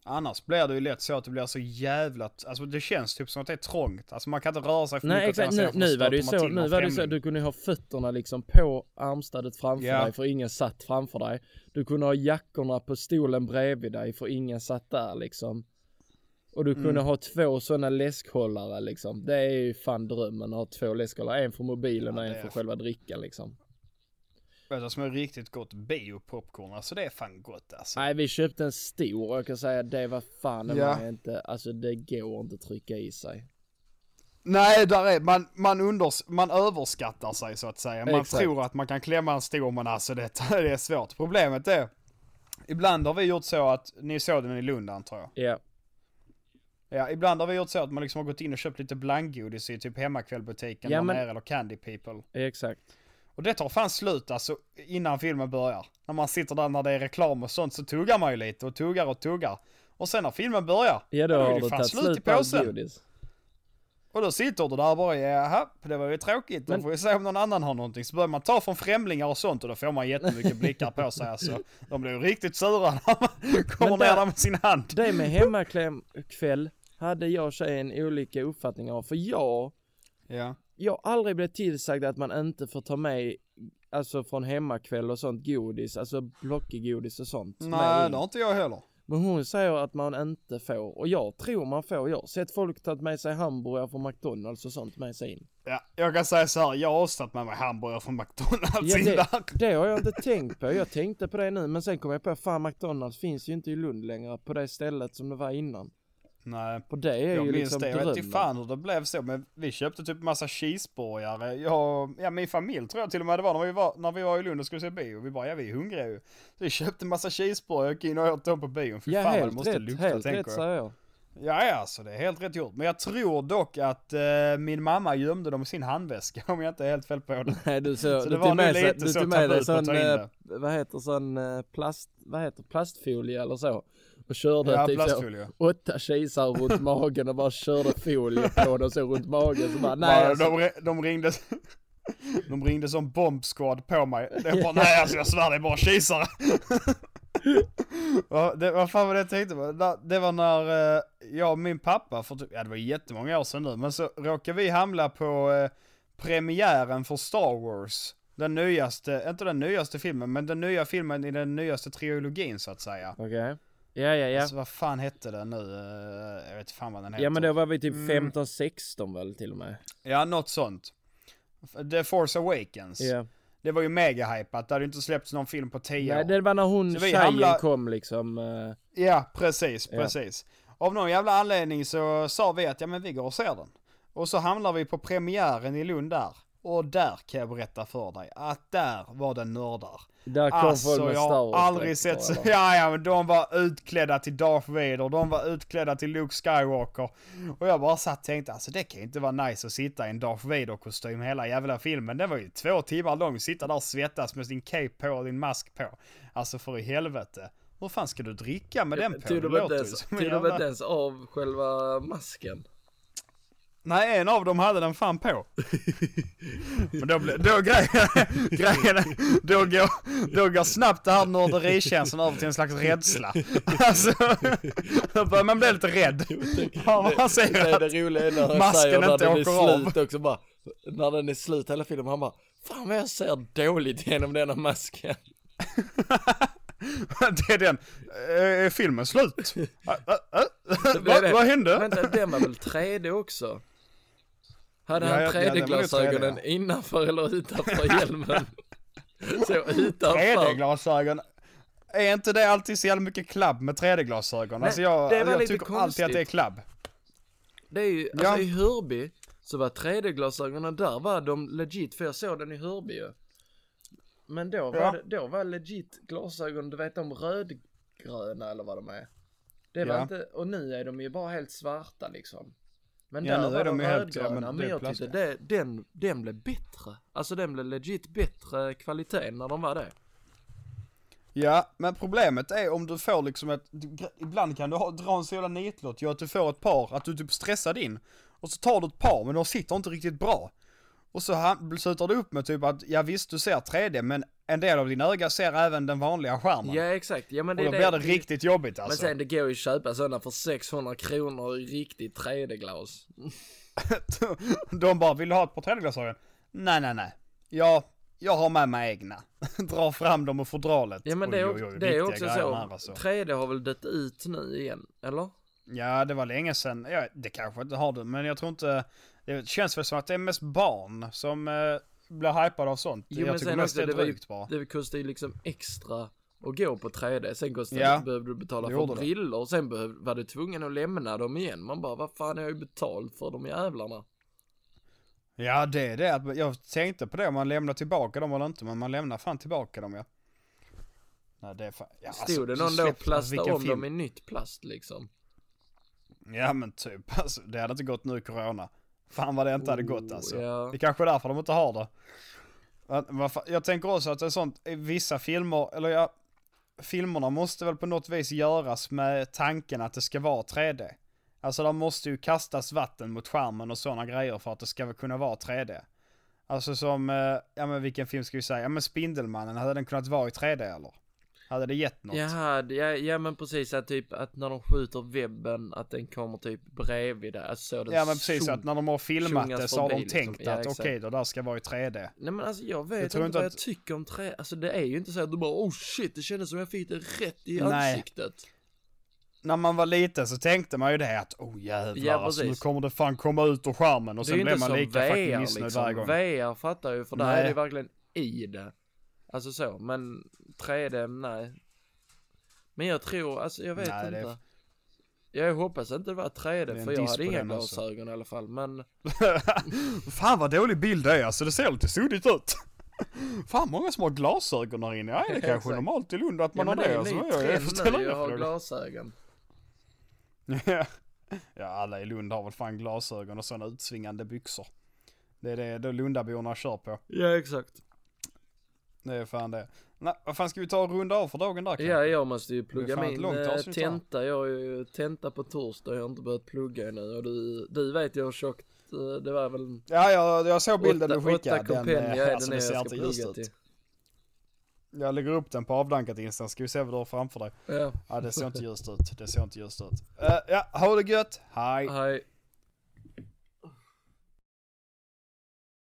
Annars blir det ju lätt så att det blir så jävla, alltså det känns typ som att det är trångt. Alltså man kan inte röra sig för Nej mycket exakt, ena nu, nu var det ju så, nu var det så, du kunde ha fötterna liksom på armstödet framför Ja. dig för ingen satt framför dig. Du kunde ha jackorna på stolen bredvid dig för ingen satt där liksom. Och du kunde Mm. ha två sådana läskhållare liksom. Det är ju fan drömmen att ha två läskhållare. En för mobilen Ja, och en för själva drickan liksom. Vad som är riktigt gott? Biopopcorn. Alltså det är fan gott alltså. Nej vi köpte en stor och jag kan säga det var fan Ja. ja. inte, alltså det går inte att trycka i sig. Nej, där är, man, man, unders, man överskattar sig så att säga. Man Exakt. tror att man kan klämma en stor men alltså det, det är svårt. Problemet är, ibland har vi gjort så att, ni såg den i Lund antar jag. Ja, Ja, ibland har vi gjort så att man liksom har gått in och köpt lite blandgodis i typ hemmakvällbutiken Ja, där men- nere eller Candy People. exakt. Och det tar fan slut alltså innan filmen börjar. När man sitter där när det är reklam och sånt så tuggar man ju lite och tuggar och tuggar. Och sen när filmen börjar, Ja då då är det fan slut i påsen. Och då sitter du där och bara, jaha, det var ju tråkigt. Då Men- får vi se om någon annan har någonting. Så börjar man ta från främlingar och sånt och då får man jättemycket blickar på sig alltså. De blir ju riktigt sura när man kommer Men ner där- där med sin hand. Det med hemmakväll hade jag och tjejen olika uppfattningar av. För jag, Ja. Jag har aldrig blivit tillsagd att man inte får ta med, alltså från hemmakväll och sånt godis, alltså blockgodis och sånt. Nej, det har inte jag heller. Men hon säger att man inte får, och jag tror man får. Jag har sett folk tagit med sig hamburgare från McDonalds och sånt med sig in. Ja, jag kan säga så här, jag har också tagit med mig hamburgare från McDonalds Ja, det-. Det har jag inte tänkt på. Jag tänkte på det nu, men sen kom jag på, fan McDonalds finns ju inte i Lund längre på det stället som det var innan. Nej. För det är Jag ju minns liksom det, jag vet inte drömmen. fan hur det blev så, men vi köpte typ massa cheeseburgare. Jag, ja min familj tror jag till och med det var när vi var, när vi var i Lund och skulle se bio. Vi bara, ja vi är hungriga ju. Så vi köpte massa cheeseburgare och gick in och åt dem på bion. Fy Ja, fan vad det helt måste rätt, lukta helt tänker rätt jag. säger jag. Ja, ja, så det är helt rätt gjort. Men jag tror dock att eh, min mamma gömde dem i sin handväska om jag inte är helt fel på det. Nej du så, Så du det var tog nog med, lite du så tog med dig sån, eh, vad heter sån eh, plast, vad heter plastfolie eller så. Och körde Ja, typ så, åtta kisar runt magen och bara körde folie på den så runt magen så bara nej alltså, de, de ringde De ringde som bombsquad på mig. Det bara, nej alltså jag svär det är bara kisare. Vad det, vad fan var det jag tänkte på? Det var när eh, jag och min pappa, för typ, ja det var jättemånga år sedan nu, men så råkade vi hamna på eh, premiären för Star Wars. Den nyaste, inte den nyaste filmen, men den nya filmen i den nyaste trilogin så att säga. okej. Ja, ja, ja. Alltså vad fan hette den nu? Eh, Jag vet fan vad den heter. Ja men då var vi typ Mm. 15-16 väl till och med. Ja, något sånt. The Force Awakens. Ja. Det var ju mega hypat. det hade inte släppts någon film på 10 Nej år. det var när hon Så tjejen hamnar- kom liksom. eh, Ja, precis, Ja. precis. Av någon jävla anledning så sa vi att ja men vi går och ser den. Och så hamnar vi på premiären i Lund där. Och där kan jag berätta för dig att där var det nördar. Där kom Alltså folk med jag har aldrig sett så, ja ja men de var utklädda till Darth Vader, de var utklädda till Luke Skywalker. Och jag bara satt och tänkte alltså det kan ju inte vara nice att sitta i en Darth Vader kostym hela jävla filmen. Den var ju två timmar lång, sitta där och svettas med sin cape på och din mask på. Alltså för i helvete. Hur fan ska du dricka med den på? Tog Det de inte ens av själva masken? Nej, en av dem hade den fan på. Men då, blir- då grejen, grejen, då går, då går snabbt det här nörderikänslan över till en slags rädsla. Alltså, då börjar man bli lite rädd. Ja, man Det ser är det roliga är när han masken säger när inte den är åker av. slut också bara. När den är slut hela filmen, han bara. Fan vad jag ser dåligt genom denna masken. det är den, är filmen slut? Det blir Vad det. vad hände? Vänta, den var väl 3D också? Hade Ja, han ja, ja, den var nog 3D-glasögonen 3D, innanför eller utanför hjälmen? Så utanför. 3D-glasögon. Är inte det alltid så jävla mycket klabb med 3D-glasögon? Nej, Alltså jag, det jag tycker alltid att det är konstigt. klabb. Det är ju, Ja. alltså i Hörby så var 3D-glasögonen där var de legit, för jag såg den i Hörby ju. Men då var, Ja. det, då var legit glasögon, du vet de rödgröna eller vad de är. Det var Ja. inte, och nu är de ju bara helt svarta liksom. Men Ja, där nu var är de rödgröna, men men, jag tyckte det, den, den blev bättre. Alltså den blev legit bättre kvalitet när de var det. Ja, men problemet är om du får liksom ett, ibland kan du ha, dra en så jävla nitlott, ju att du får ett par, att du typ stressar in. Och så tar du ett par, men de sitter inte riktigt bra. Och så slutar du upp med typ att, ja visst du ser 3D, men en del av din öga ser även den vanliga skärmen. Ja exakt, ja men och det då är blir det det, riktigt jobbigt Men alltså. sen det går ju att köpa sådana för 600 kronor i riktigt 3D-glas. de bara, vill du ha ett par 3D-glasögon? Nej, nej, nej. Jag, jag har med mig egna. Drar fram dem och fodralet. Ja men det är, Oj, också, oj, oj, det är också så, här, alltså. 3D har väl dött ut nu igen, eller? Ja, det var länge sedan. Ja, det kanske inte har det, men jag tror inte... Det känns väl som att det är mest barn som eh, blir hypade av sånt. Jo, jag tycker mest det är det ju- drygt bara. Det kostar ju liksom extra att gå på 3D, sen kostade, Ja, behövde du betala för det. brillor och sen behöv, var du tvungen att lämna dem igen. Man bara, vad fan har jag ju betalt för de jävlarna? Ja, det är det. Jag tänkte på det om man lämnar tillbaka dem eller inte, men man lämnar fan tillbaka dem ja. Nej, det är fan... Ja, Stod alltså, det någon då och alltså, plastade om film- dem i nytt plast liksom? Ja, men typ. Alltså, det hade inte gått nu i corona. Fan vad det inte hade gått alltså. Oh, ja. Det är kanske är därför de inte har det. Jag tänker också att det är sånt, vissa filmer, eller ja, filmerna måste väl på något vis göras med tanken att det ska vara 3D. Alltså där måste ju kastas vatten mot skärmen och sådana grejer för att det ska kunna vara 3D. Alltså som, eh, ja men vilken film ska vi säga? Ja men Spindelmannen, hade den kunnat vara i 3D eller? Hade det gett något? Det- ja, ja men precis att typ att när de skjuter webben att den kommer typ bredvid där, alltså så den Ja men precis, att när de har filmat det så har de liksom. tänkt Ja, att okej, det där ska vara i 3D. Nej men alltså jag vet Jag inte inte vad att- jag tycker om trä, alltså det är ju inte så att du bara oh shit det kändes som jag fick det rätt i Nej. ansiktet. när man var liten så tänkte man ju det att oh jävlar Ja, alltså, nu kommer det fan komma ut ur skärmen och det sen inte man lika fucking VR missnöjd liksom. varje gång. VR fattar ju för där är det verkligen i det. Alltså så, men 3D, nej. Men jag tror, alltså jag vet Nej, inte. Jag hoppas inte det var 3D är en för jag hade inga glasögon i alla fall men fan vad dålig bild det är alltså, det ser lite suddigt ut. Fan många som har glasögon här inne. Ja, det kanske är normalt i Lund att man ja, har det det. Alltså, jag, jag trend förstår nu inga att ha frågor. glasögon. ja, alla i Lund har väl fan glasögon och sådana utsvingande byxor. Det är det då Lundaborna kör på. Ja exakt. Det är fan det. Nej, vad fan ska vi ta och runda av för dagen där? Ja jag måste ju plugga min långt eh, tenta. Jag har ju tenta på torsdag, jag har inte börjat plugga ännu och du, du vet ju hur tjockt eh, det var väl Ja, jag, jag såg bilden åtta, du skickade. åtta kompendier eh, är alltså, ser jag ska plugga till. Jag lägger upp den på avdankat Insta, ska vi se vad du har framför dig. Ja, Ja, det ser inte ljust ut. Det ser inte ljust ut. Eh, ja, ha det gött. Hej. hej.